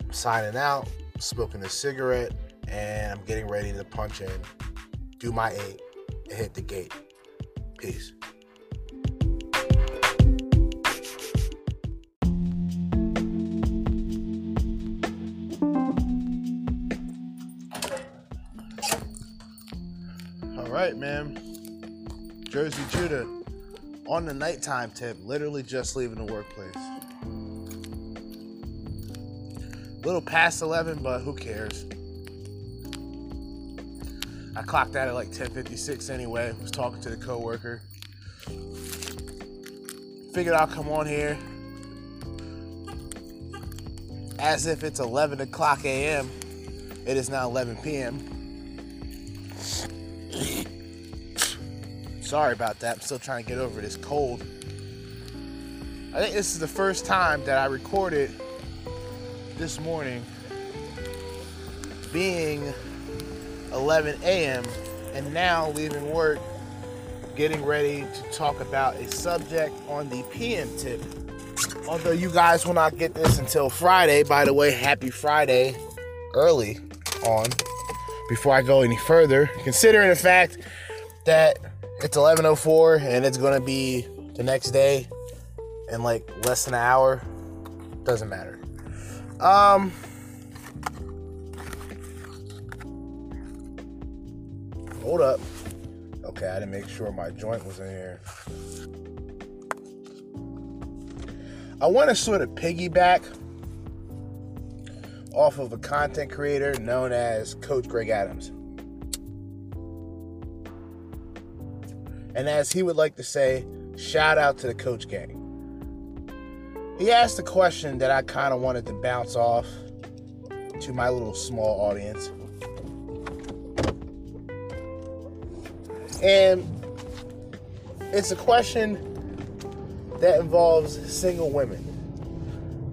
I'm signing out, smoking a cigarette, and I'm getting ready to punch in, do my eight, and hit the gate. Peace. All right, man. Jerzee Judah on the nighttime tip, literally just leaving the workplace. A little past 11, but who cares? I clocked out at like 10:56 anyway. Was talking to the coworker. Figured I'll come on here as if it's 11 o'clock a.m. It is now 11 p.m. Sorry about that. I'm still trying to get over this cold. I think this is the first time that I recorded this morning being 11 a.m. and now leaving work getting ready to talk about a subject on the PM tip. Although you guys will not get this until Friday, by the way, happy Friday early on before I go any further, considering the fact that it's 11:04 and it's gonna be the next day in like less than an hour. Doesn't matter. Um. Hold up. Okay, I didn't make sure my joint was in here. I want to sort of piggyback off of a content creator known as Coach Greg Adams. And as he would like to say, shout out to the coach gang. He asked a question that I kind of wanted to bounce off to my little small audience. And it's a question that involves single women.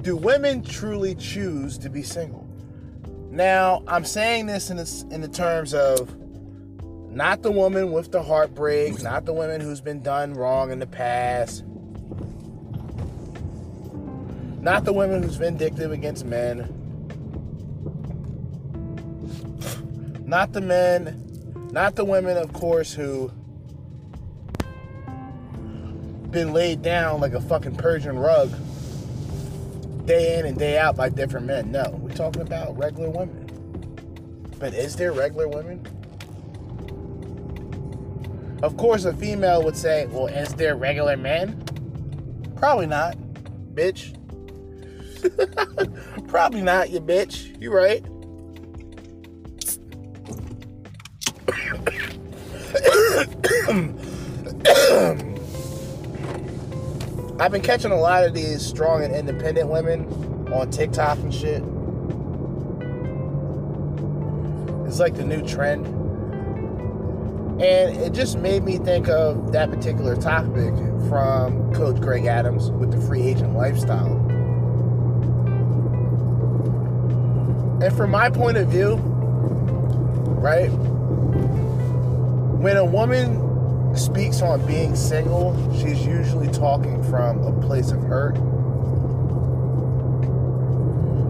Do women truly choose to be single? Now, I'm saying this in, the in the terms of not the woman with the heartbreak, not the woman who's been done wrong in the past, not the woman who's vindictive against men, not the men, not the women, of course, who been laid down like a fucking Persian rug day in and day out by different men. No, we're talking about regular women. But is there regular women? Of course, a female would say, well, is there regular men? Probably not, bitch. Probably not, you bitch. You right. I've been catching a lot of these strong and independent women on TikTok and shit. It's like the new trend. And it just made me think of that particular topic from Coach Greg Adams with the free agent lifestyle. And from my point of view, right, when a woman speaks on being single, she's usually talking from a place of hurt,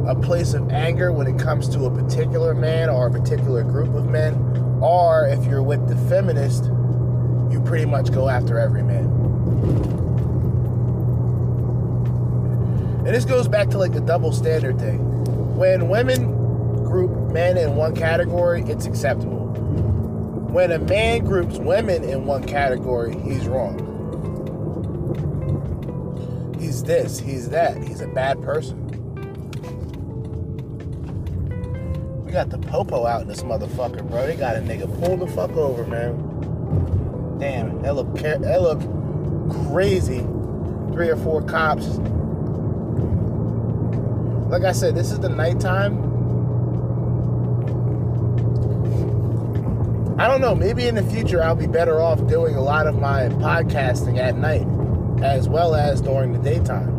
a place of anger when it comes to a particular man or a particular group of men, or if you're with the feminist, you pretty much go after every man. And this goes back to like the double standard thing. When women group men in one category, it's acceptable when a man groups women in one category, he's wrong. He's this, he's that, he's a bad person. We got the popo out in this motherfucker, bro. They got a nigga pull the fuck over, man. Damn, that look that look crazy. Three or four cops. Like I said, this is the nighttime I don't know. Maybe in the future I'll be better off doing a lot of my podcasting at night as well as during the daytime.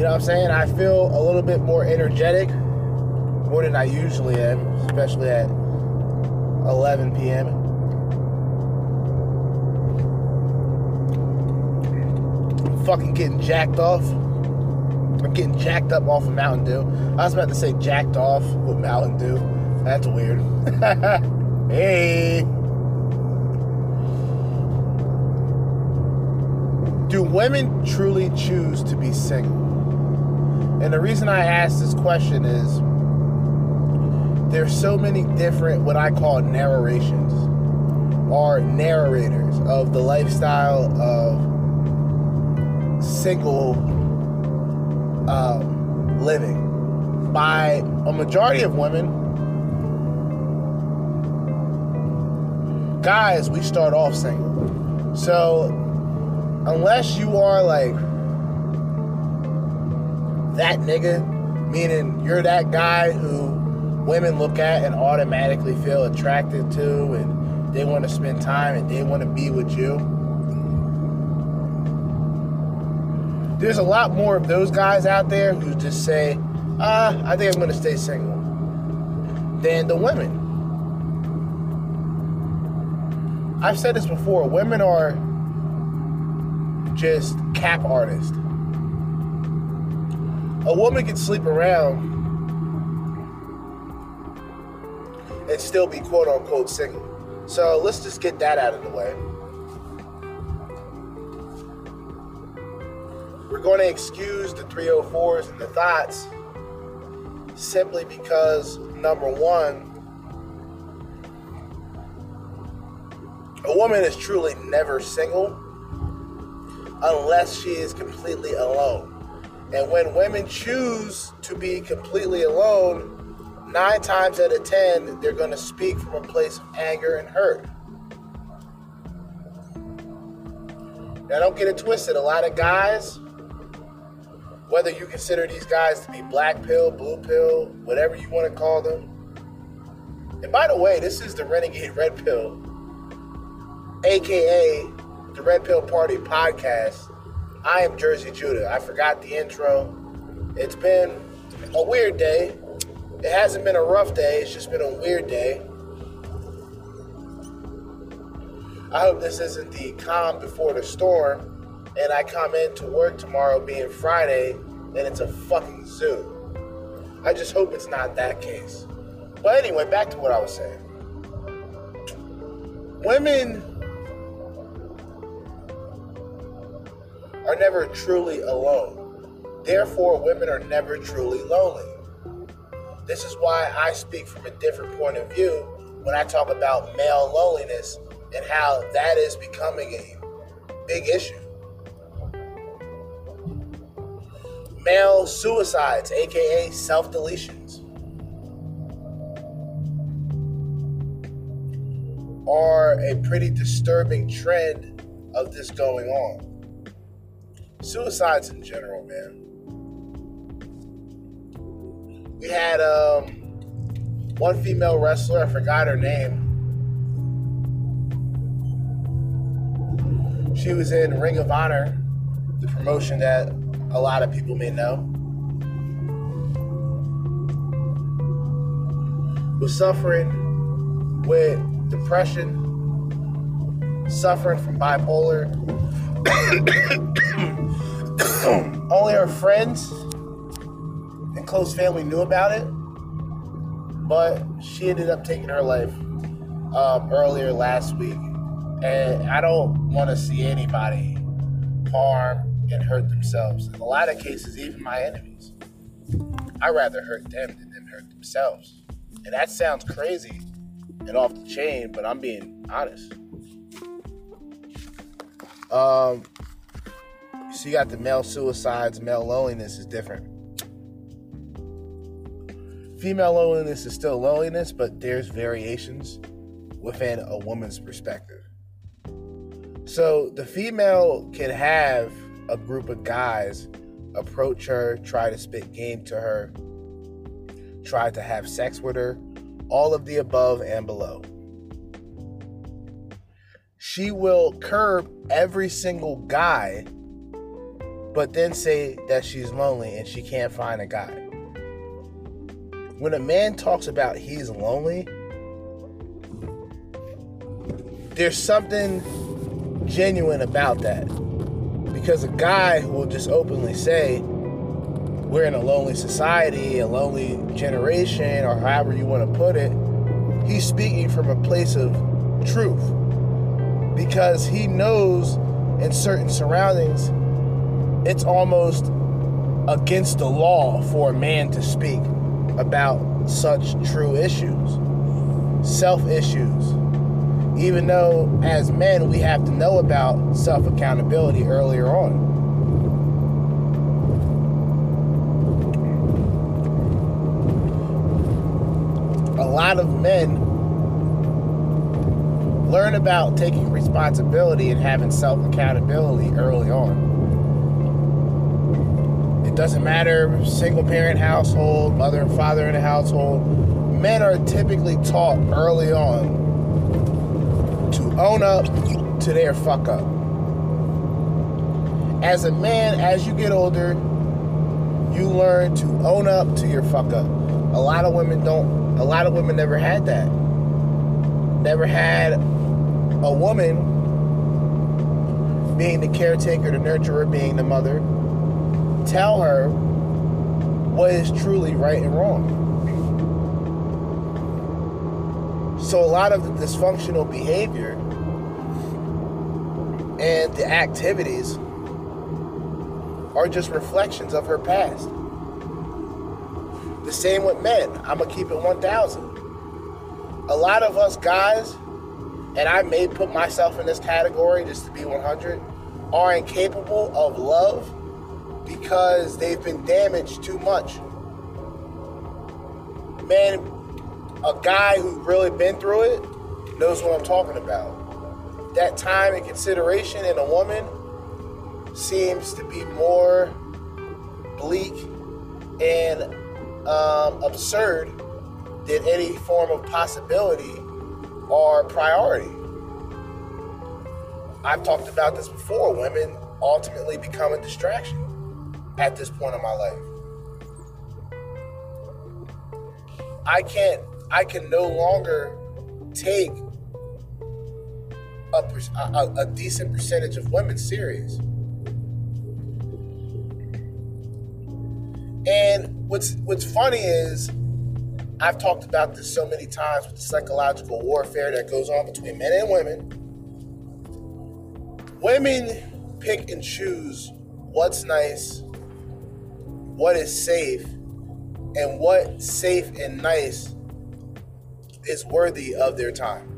You know what I'm saying? I feel a little bit more energetic, more than I usually am, especially at 11 p.m. I'm fucking getting jacked off. I'm getting jacked up off of Mountain Dew. I was about to say jacked off with Mountain Dew. That's weird. hey. Do women truly choose to be single? And the reason I ask this question is there's so many different what I call narrations or narrators of the lifestyle of single um, living by a majority of women guys, we start off single. So, unless you are like that nigga, meaning you're that guy who women look at and automatically feel attracted to, and they want to spend time and they want to be with you. There's a lot more of those guys out there who just say, ah, I think I'm going to stay single, than the women. I've said this before women are just cap artists. A woman can sleep around and still be quote unquote single. So let's just get that out of the way. We're going to excuse the 304s and the thots simply because, number one, A woman is truly never single unless she is completely alone. And when women choose to be completely alone, nine times out of ten, they're going to speak from a place of anger and hurt. Now, don't get it twisted. A lot of guys, whether you consider these guys to be black pill, blue pill, whatever you want to call them, And by the way, this is the Renegade Red Pill, aka the Red Pill Party podcast. I am Jerzee Judah. I forgot the intro. It's been a weird day. It hasn't been a rough day, it's just been a weird day. I hope this isn't the calm before the storm and I come into work tomorrow being Friday and it's a fucking zoo. I just hope it's not that case. But anyway, back to what I was saying. Women are never truly alone. Therefore, women are never truly lonely. This is why I speak from a different point of view when I talk about male loneliness and how that is becoming a big issue. Male suicides, aka self deletions, are a pretty disturbing trend of this going on. Suicides in general, man. We had um, one female wrestler, I forgot her name She was in Ring of Honor, the promotion that a lot of people may know. Was suffering with depression, suffering from bipolar. Only her friends and close family knew about it, but she ended up taking her life um, earlier last week. And I don't want to see anybody harm and hurt themselves. In a lot of cases, even my enemies. I rather hurt them than them hurt themselves. And that sounds crazy and off the chain, but I'm being honest. Um, so you got the male suicides, male loneliness is different. Female loneliness is still loneliness, but there's variations within a woman's perspective. So the female can have a group of guys approach her, try to spit game to her, try to have sex with her, all of the above and below. She will curb every single guy, but then say that she's lonely and she can't find a guy. When a man talks about he's lonely, there's something genuine about that. Because a guy will just openly say, we're in a lonely society, a lonely generation, or however you want to put it, he's speaking from a place of truth. Because he knows in certain surroundings, it's almost against the law for a man to speak about such true issues, self issues even though as men we have to know about self accountability earlier on. A lot of men learn about taking responsibility and having self accountability early on. It doesn't matter single parent household, mother and father in a household. Men are typically taught early on to own up to their fuck up. As a man, as you get older, you learn to own up to your fuck up. A lot of women don't, a lot of women never had that. Never had a woman being the caretaker, the nurturer, being the mother, tell her what is truly right and wrong. So a lot of the dysfunctional behavior and the activities are just reflections of her past. The same with men. I'm going to keep it 1,000. A lot of us guys, and I may put myself in this category just to be 100, are incapable of love because they've been damaged too much. Man, a guy who's really been through it knows what I'm talking about. That time and consideration in a woman seems to be more bleak and um, absurd than any form of possibility or priority. I've talked about this before. Women ultimately become a distraction at this point in my life. I can't, I can no longer take a, a, a decent percentage of women serious. And what's what's funny is I've talked about this so many times with the psychological warfare that goes on between men and women. Women pick and choose what's nice, what is safe, and what safe and nice is worthy of their time.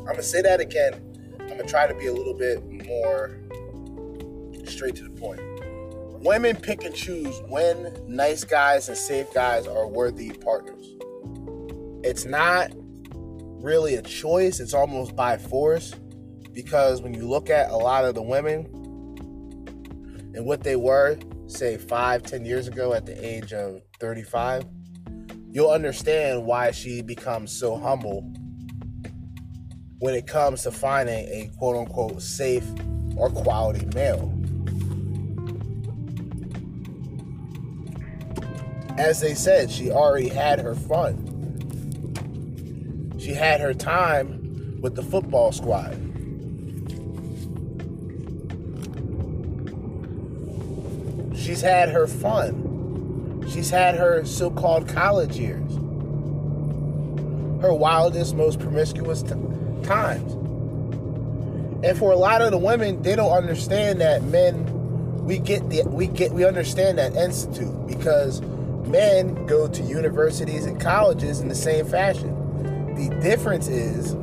I'm gonna say that again. I'm gonna try to be a little bit more straight to the point. Women pick and choose when nice guys and safe guys are worthy partners. It's not really a choice, it's almost by force because when you look at a lot of the women and what they were, say five, ten years ago at the age of 35, you'll understand why she becomes so humble when it comes to finding a quote unquote safe or quality male. As they said, she already had her fun. She had her time with the football squad. She's had her fun. She's had her so called college years. Her wildest, most promiscuous t- times. And for a lot of the women, they don't understand that men we get the we get we understand that institute because men go to universities and colleges in the same fashion. The difference is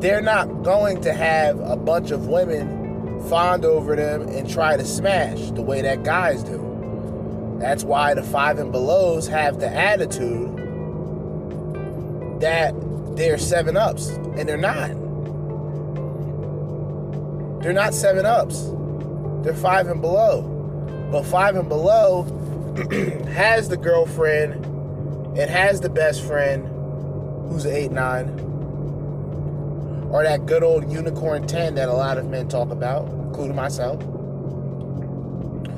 they're not going to have a bunch of women fawn over them and try to smash the way that guys do. That's why the five and belows have the attitude that they're seven ups, and they're not. They're not seven ups. They're five and below. But five and below has the girlfriend, it has the best friend who's eight nine, or that good old unicorn ten that a lot of men talk about, including myself.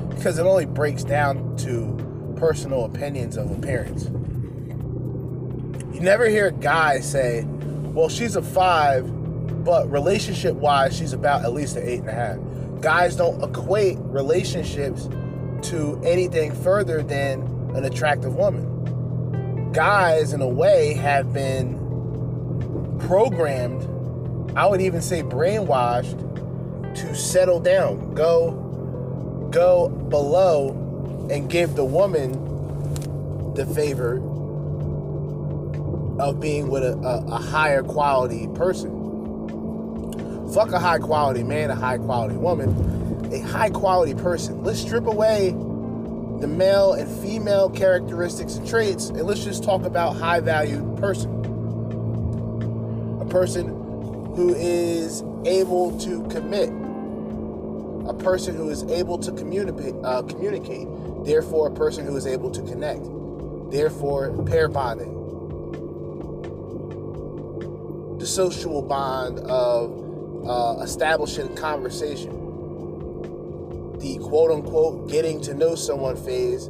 Because it only breaks down to personal opinions of appearance. You never hear a guy say, well, she's a five, but relationship wise, she's about at least an eight and a half. Guys don't equate relationships to anything further than an attractive woman. Guys, in a way, have been programmed, I would even say brainwashed, to settle down, go, go below, and give the woman the favor of being with a, a, a higher quality person. Fuck a high quality man, a high quality woman, a high quality person. Let's strip away the male and female characteristics and traits, and let's just talk about high valued person. A person who is able to commit. A person who is able to communicate, uh, communicate. Therefore, a person who is able to connect. Therefore, pair bonding the social bond of uh, establishing conversation. The quote unquote getting to know someone phase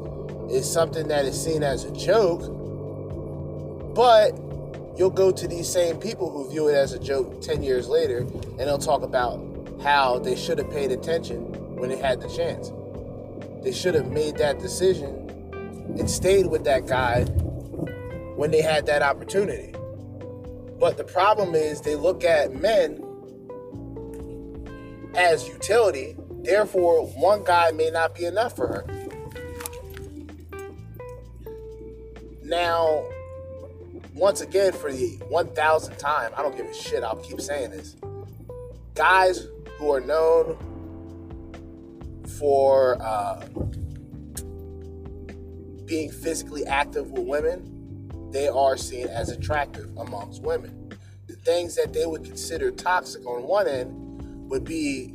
is something that is seen as a joke, but you'll go to these same people who view it as a joke 10 years later and they'll talk about how they should have paid attention when they had the chance. They should have made that decision and stayed with that guy when they had that opportunity. But the problem is they look at men as utility, therefore, one guy may not be enough for her. Now, once again, for the 1000th time, I don't give a shit, I'll keep saying this. Guys who are known for uh, being physically active with women they are seen as attractive amongst women. The things that they would consider toxic on one end would be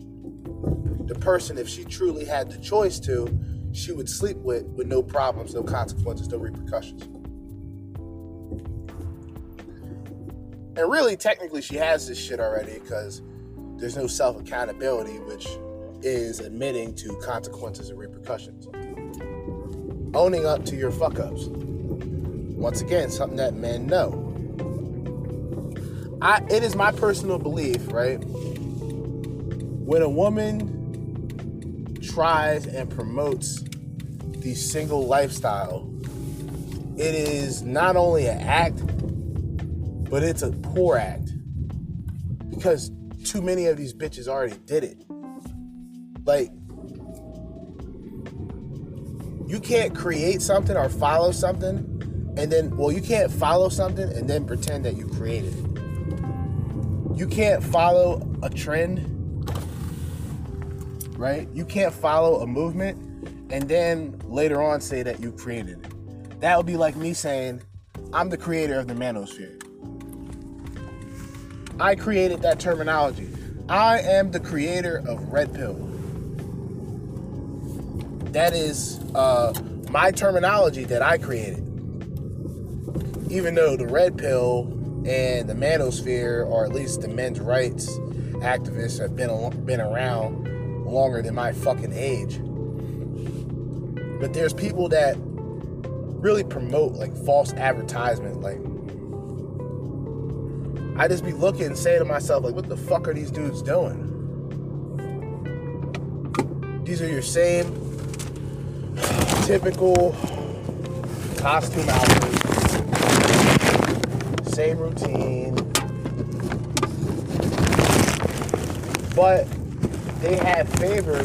the person, if she truly had the choice to, she would sleep with with no problems, no consequences, no repercussions. And really, technically, she has this shit already because there's no self accountability, which is admitting to consequences and repercussions. Owning up to your fuck ups. Once again, something that men know. I, it is my personal belief, right? When a woman tries and promotes the single lifestyle, it is not only an act, but it's a poor act. Because too many of these bitches already did it. Like, you can't create something or follow something and then, well, you can't follow something and then pretend that you created it. You can't follow a trend, right? You can't follow a movement and then later on say that you created it. That would be like me saying, I'm the creator of the manosphere. I created that terminology. I am the creator of Red Pill. That is uh, my terminology that I created. Even though the Red Pill and the Manosphere, or at least the men's rights activists, have been been around longer than my fucking age. But there's people that really promote like false advertisement, like I just be looking and saying to myself, like, what the fuck are these dudes doing? These are your same typical costume outfits, same routine, but they have favor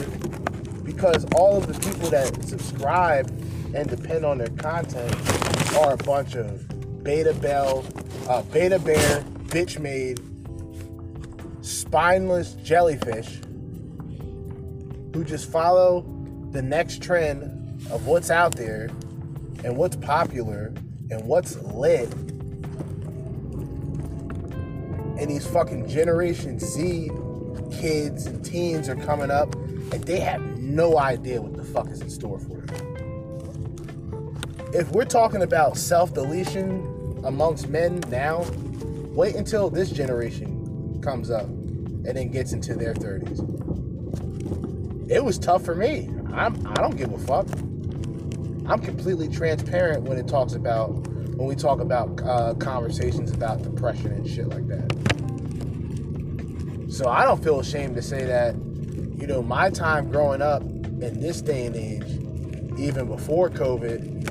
because all of the people that subscribe and depend on their content are a bunch of beta bell, uh, beta bear bitch made spineless jellyfish who just follow the next trend of what's out there and what's popular and what's lit. And these fucking Generation Z kids and teens are coming up and they have no idea what the fuck is in store for them. If we're talking about self deletion amongst men now, Wait until this generation comes up and then gets into their 30s. It was tough for me. I'm I don't give a fuck. I'm completely transparent when it talks about when we talk about uh, conversations about depression and shit like that. So I don't feel ashamed to say that, you know, my time growing up in this day and age, even before COVID,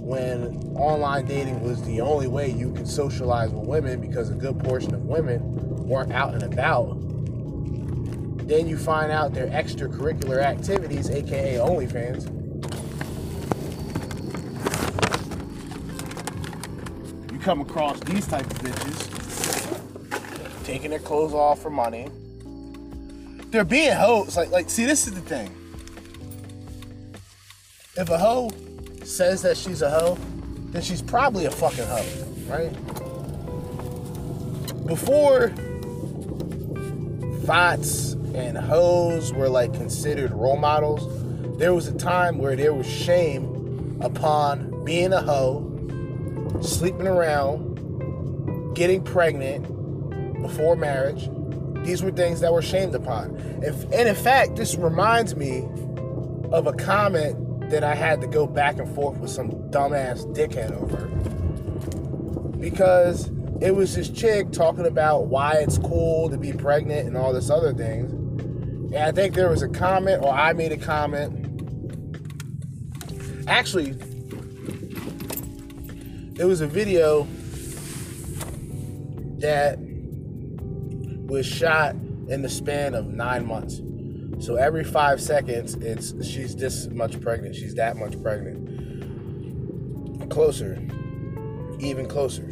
when online dating was the only way you could socialize with women because a good portion of women weren't out and about. Then you find out their extracurricular activities, aka OnlyFans. You come across these type of bitches taking their clothes off for money. They're being hoes. Like, like, see, this is the thing. If a hoe says that she's a hoe, then she's probably a fucking hoe, right? Before thots and hoes were like considered role models, there was a time where there was shame upon being a hoe, sleeping around, getting pregnant before marriage. These were things that were shamed upon. and in fact, this reminds me of a comment that I had to go back and forth with some dumbass dickhead over. Because it was this chick talking about why it's cool to be pregnant and all this other things. And I think there was a comment, or I made a comment. Actually, it was a video that was shot in the span of nine months. So every five seconds, it's she's this much pregnant. She's that much pregnant. Closer, even closer.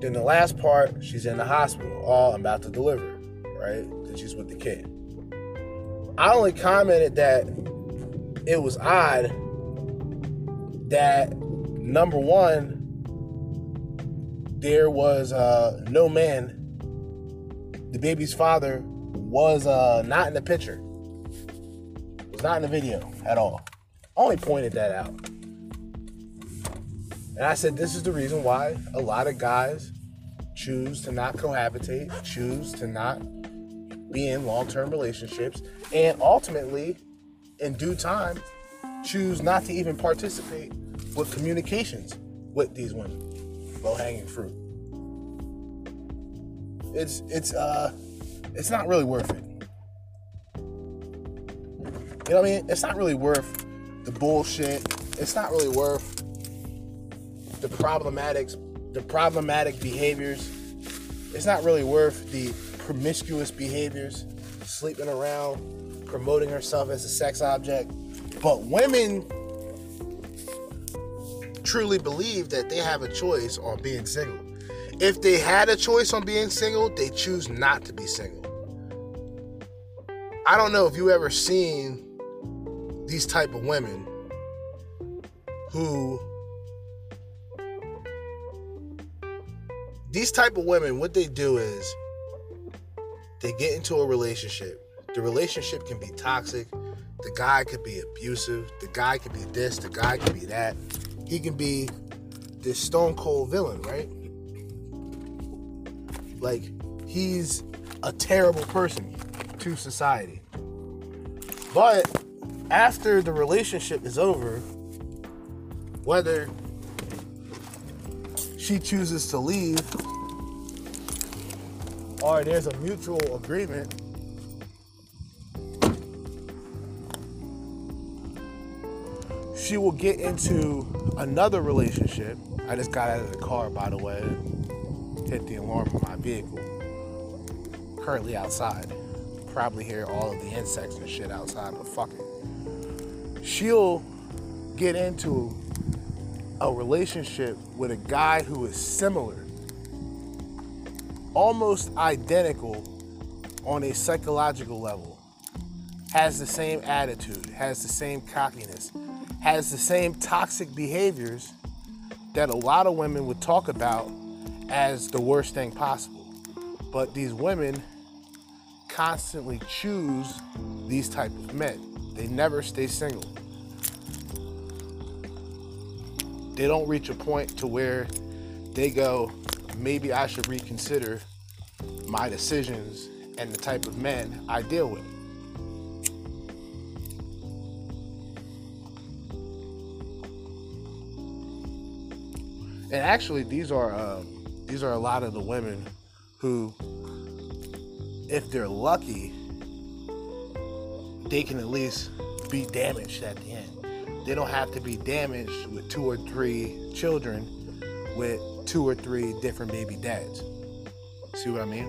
Then the last part, she's in the hospital. All I'm about to deliver, right? Then she's with the kid. I only commented that it was odd that number one, there was uh, no man. The baby's father was uh, not in the picture. Was not in the video at all. Only pointed that out. And I said this is the reason why a lot of guys choose to not cohabitate, choose to not be in long term relationships, and ultimately, in due time, choose not to even participate with communications with these women. Low hanging fruit. It's it's uh it's not really worth it. You know what I mean? It's not really worth the bullshit. It's not really worth the problematics, the problematic behaviors. It's not really worth the promiscuous behaviors, sleeping around, promoting herself as a sex object. But women truly believe that they have a choice on being single. If they had a choice on being single, they choose not to be single. I don't know if you ever seen these type of women who these type of women what they do is they get into a relationship. The relationship can be toxic. The guy could be abusive. The guy could be this. The guy could be that. He can be this stone cold villain right? Like he's a terrible person to society but after the relationship is over, whether she chooses to leave or there's a mutual agreement, she will get into another relationship. I just got out of the car, by the way, hit the alarm on my vehicle. Currently outside. Probably hear all of the insects and shit outside, but fuck it she'll get into a relationship with a guy who is similar, almost identical on a psychological level, has the same attitude, has the same cockiness, has the same toxic behaviors that a lot of women would talk about as the worst thing possible. But these women constantly choose these type of men. They never stay single. They don't reach a point to where they go, maybe I should reconsider my decisions and the type of men I deal with. And actually, these are uh, these are a lot of the women who, if they're lucky, they can at least be damaged at the end. They don't have to be damaged with two or three children with two or three different baby dads. See what I mean?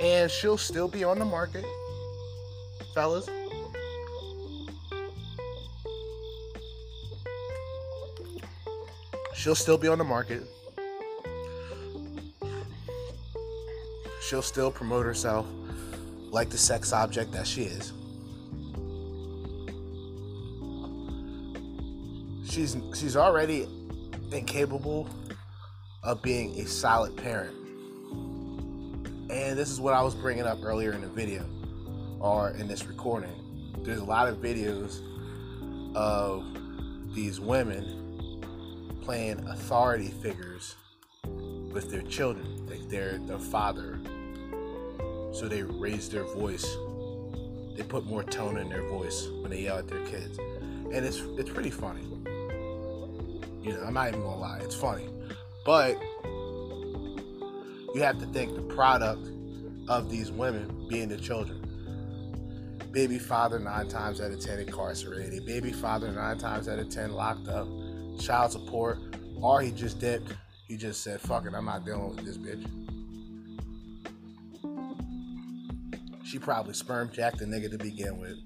And she'll still be on the market, fellas. She'll still be on the market. She'll still promote herself like the sex object that she is. She's she's already incapable of being a solid parent. And this is what I was bringing up earlier in the video or in this recording. There's a lot of videos of these women playing authority figures with their children, like their their father so they raise their voice. They put more tone in their voice when they yell at their kids, and it's it's pretty funny. You know, I'm not even gonna lie, it's funny, but you have to think the product of these women being the children. Baby father nine times out of ten incarcerated. Baby father nine times out of ten locked up. Child support, or he just dipped. He just said, "Fuck it, I'm not dealing with this bitch." She probably sperm jacked the nigga to begin with.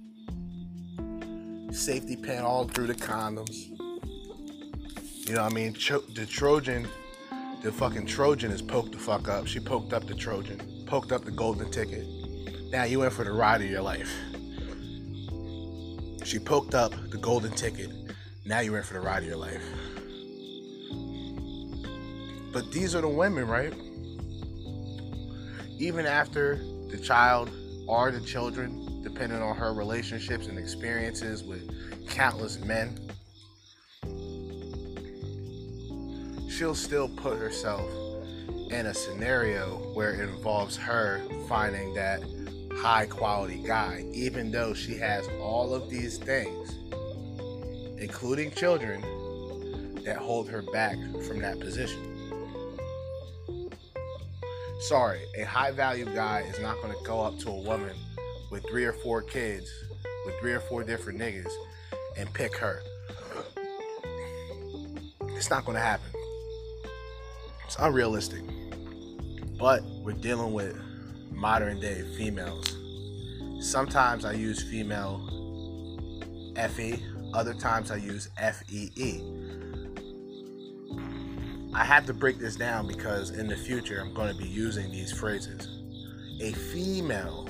Safety pin all through the condoms. You know what I mean? The Trojan, the fucking Trojan is poked the fuck up. She poked up the Trojan, poked up the golden ticket. Now you in for the ride of your life. She poked up the golden ticket. Now you're in for the ride of your life. But these are the women, right? Even after the child are the children, depending on her relationships and experiences with countless men, she'll still put herself in a scenario where it involves her finding that high quality guy, even though she has all of these things, including children, that hold her back from that position. Sorry, a high value guy is not going to go up to a woman with three or four kids, with three or four different niggas, and pick her. It's not going to happen. It's unrealistic. But we're dealing with modern day females. Sometimes I use female FE, other times I use FEE. I have to break this down because in the future I'm going to be using these phrases. A female,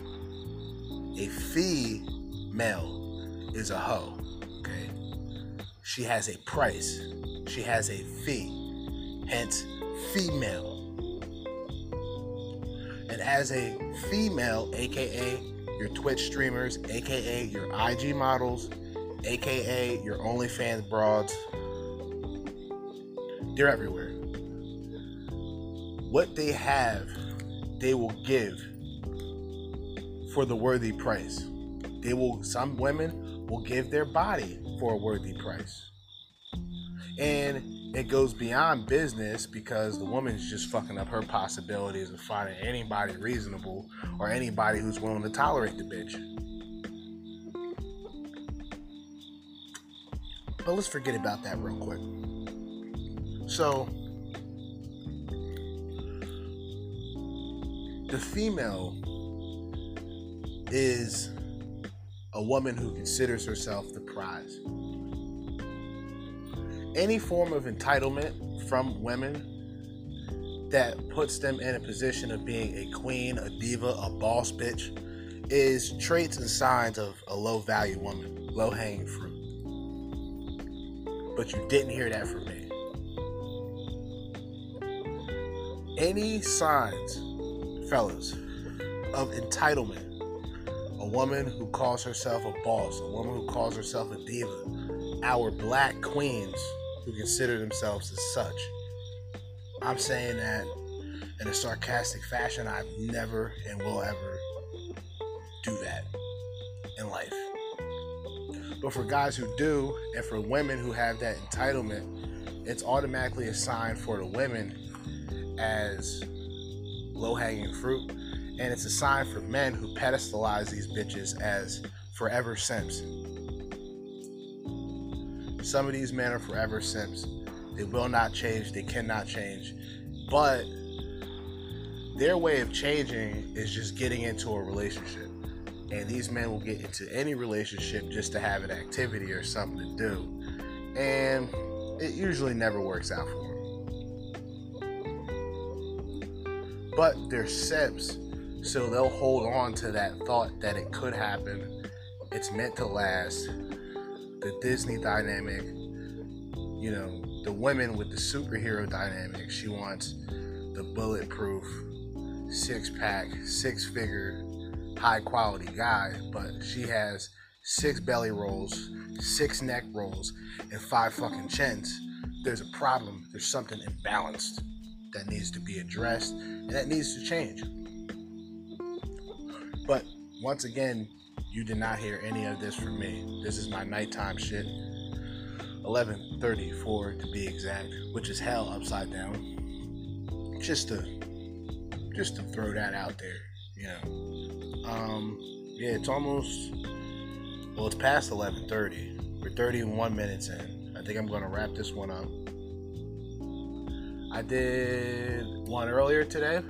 a female is a hoe, okay? She has a price, she has a fee, hence female. And as a female, aka your Twitch streamers, aka your IG models, aka your OnlyFans broads, they're everywhere. What they have, they will give for the worthy price. They will, some women will give their body for a worthy price. And it goes beyond business because the woman's just fucking up her possibilities of finding anybody reasonable or anybody who's willing to tolerate the bitch. But let's forget about that real quick. So, the female is a woman who considers herself the prize any form of entitlement from women that puts them in a position of being a queen, a diva, a boss bitch is traits and signs of a low value woman, low hanging fruit. But you didn't hear that from me. Any signs, fellas, of entitlement, a woman who calls herself a boss, a woman who calls herself a diva, our black queens who consider themselves as such. I'm saying that in a sarcastic fashion. I've never and will ever do that in life. But for guys who do, and for women who have that entitlement, it's automatically assigned for the women as low hanging fruit. And it's a sign for men who pedestalize these bitches as forever simps. Some of these men are forever simps. They will not change, they cannot change. But their way of changing is just getting into a relationship. And these men will get into any relationship just to have an activity or something to do. And it usually never works out for them. But they're simps, so they'll hold on to that thought that it could happen. It's meant to last the Disney dynamic, you know, the women with the superhero dynamic. She wants the bulletproof, six pack, six figure, high quality guy, but she has six belly rolls, six neck rolls, and five fucking chins. There's a problem. There's something imbalanced that needs to be addressed and that needs to change. But once again, you did not hear any of this from me. This is my nighttime shit. 11:34 to be exact, which is hell upside down. Just to just to throw that out there, you know. Um yeah, it's almost well, it's past 11:30. We're 31 minutes in. I think I'm going to wrap this one up. I did one earlier today,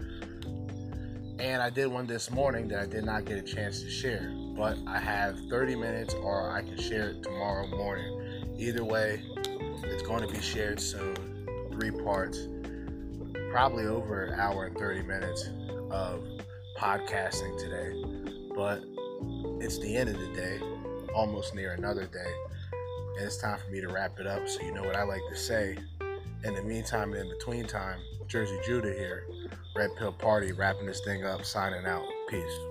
and I did one this morning that I did not get a chance to share but I have 30 minutes or I can share it tomorrow morning. Either way, it's going to be shared soon. Three parts, probably over an hour and 30 minutes of podcasting today. But it's the end of the day, almost near another day. And it's time for me to wrap it up. So, you know what I like to say. In the meantime in between time, Jerzee Judah here, Red Pill Party, wrapping this thing up, signing out. Peace.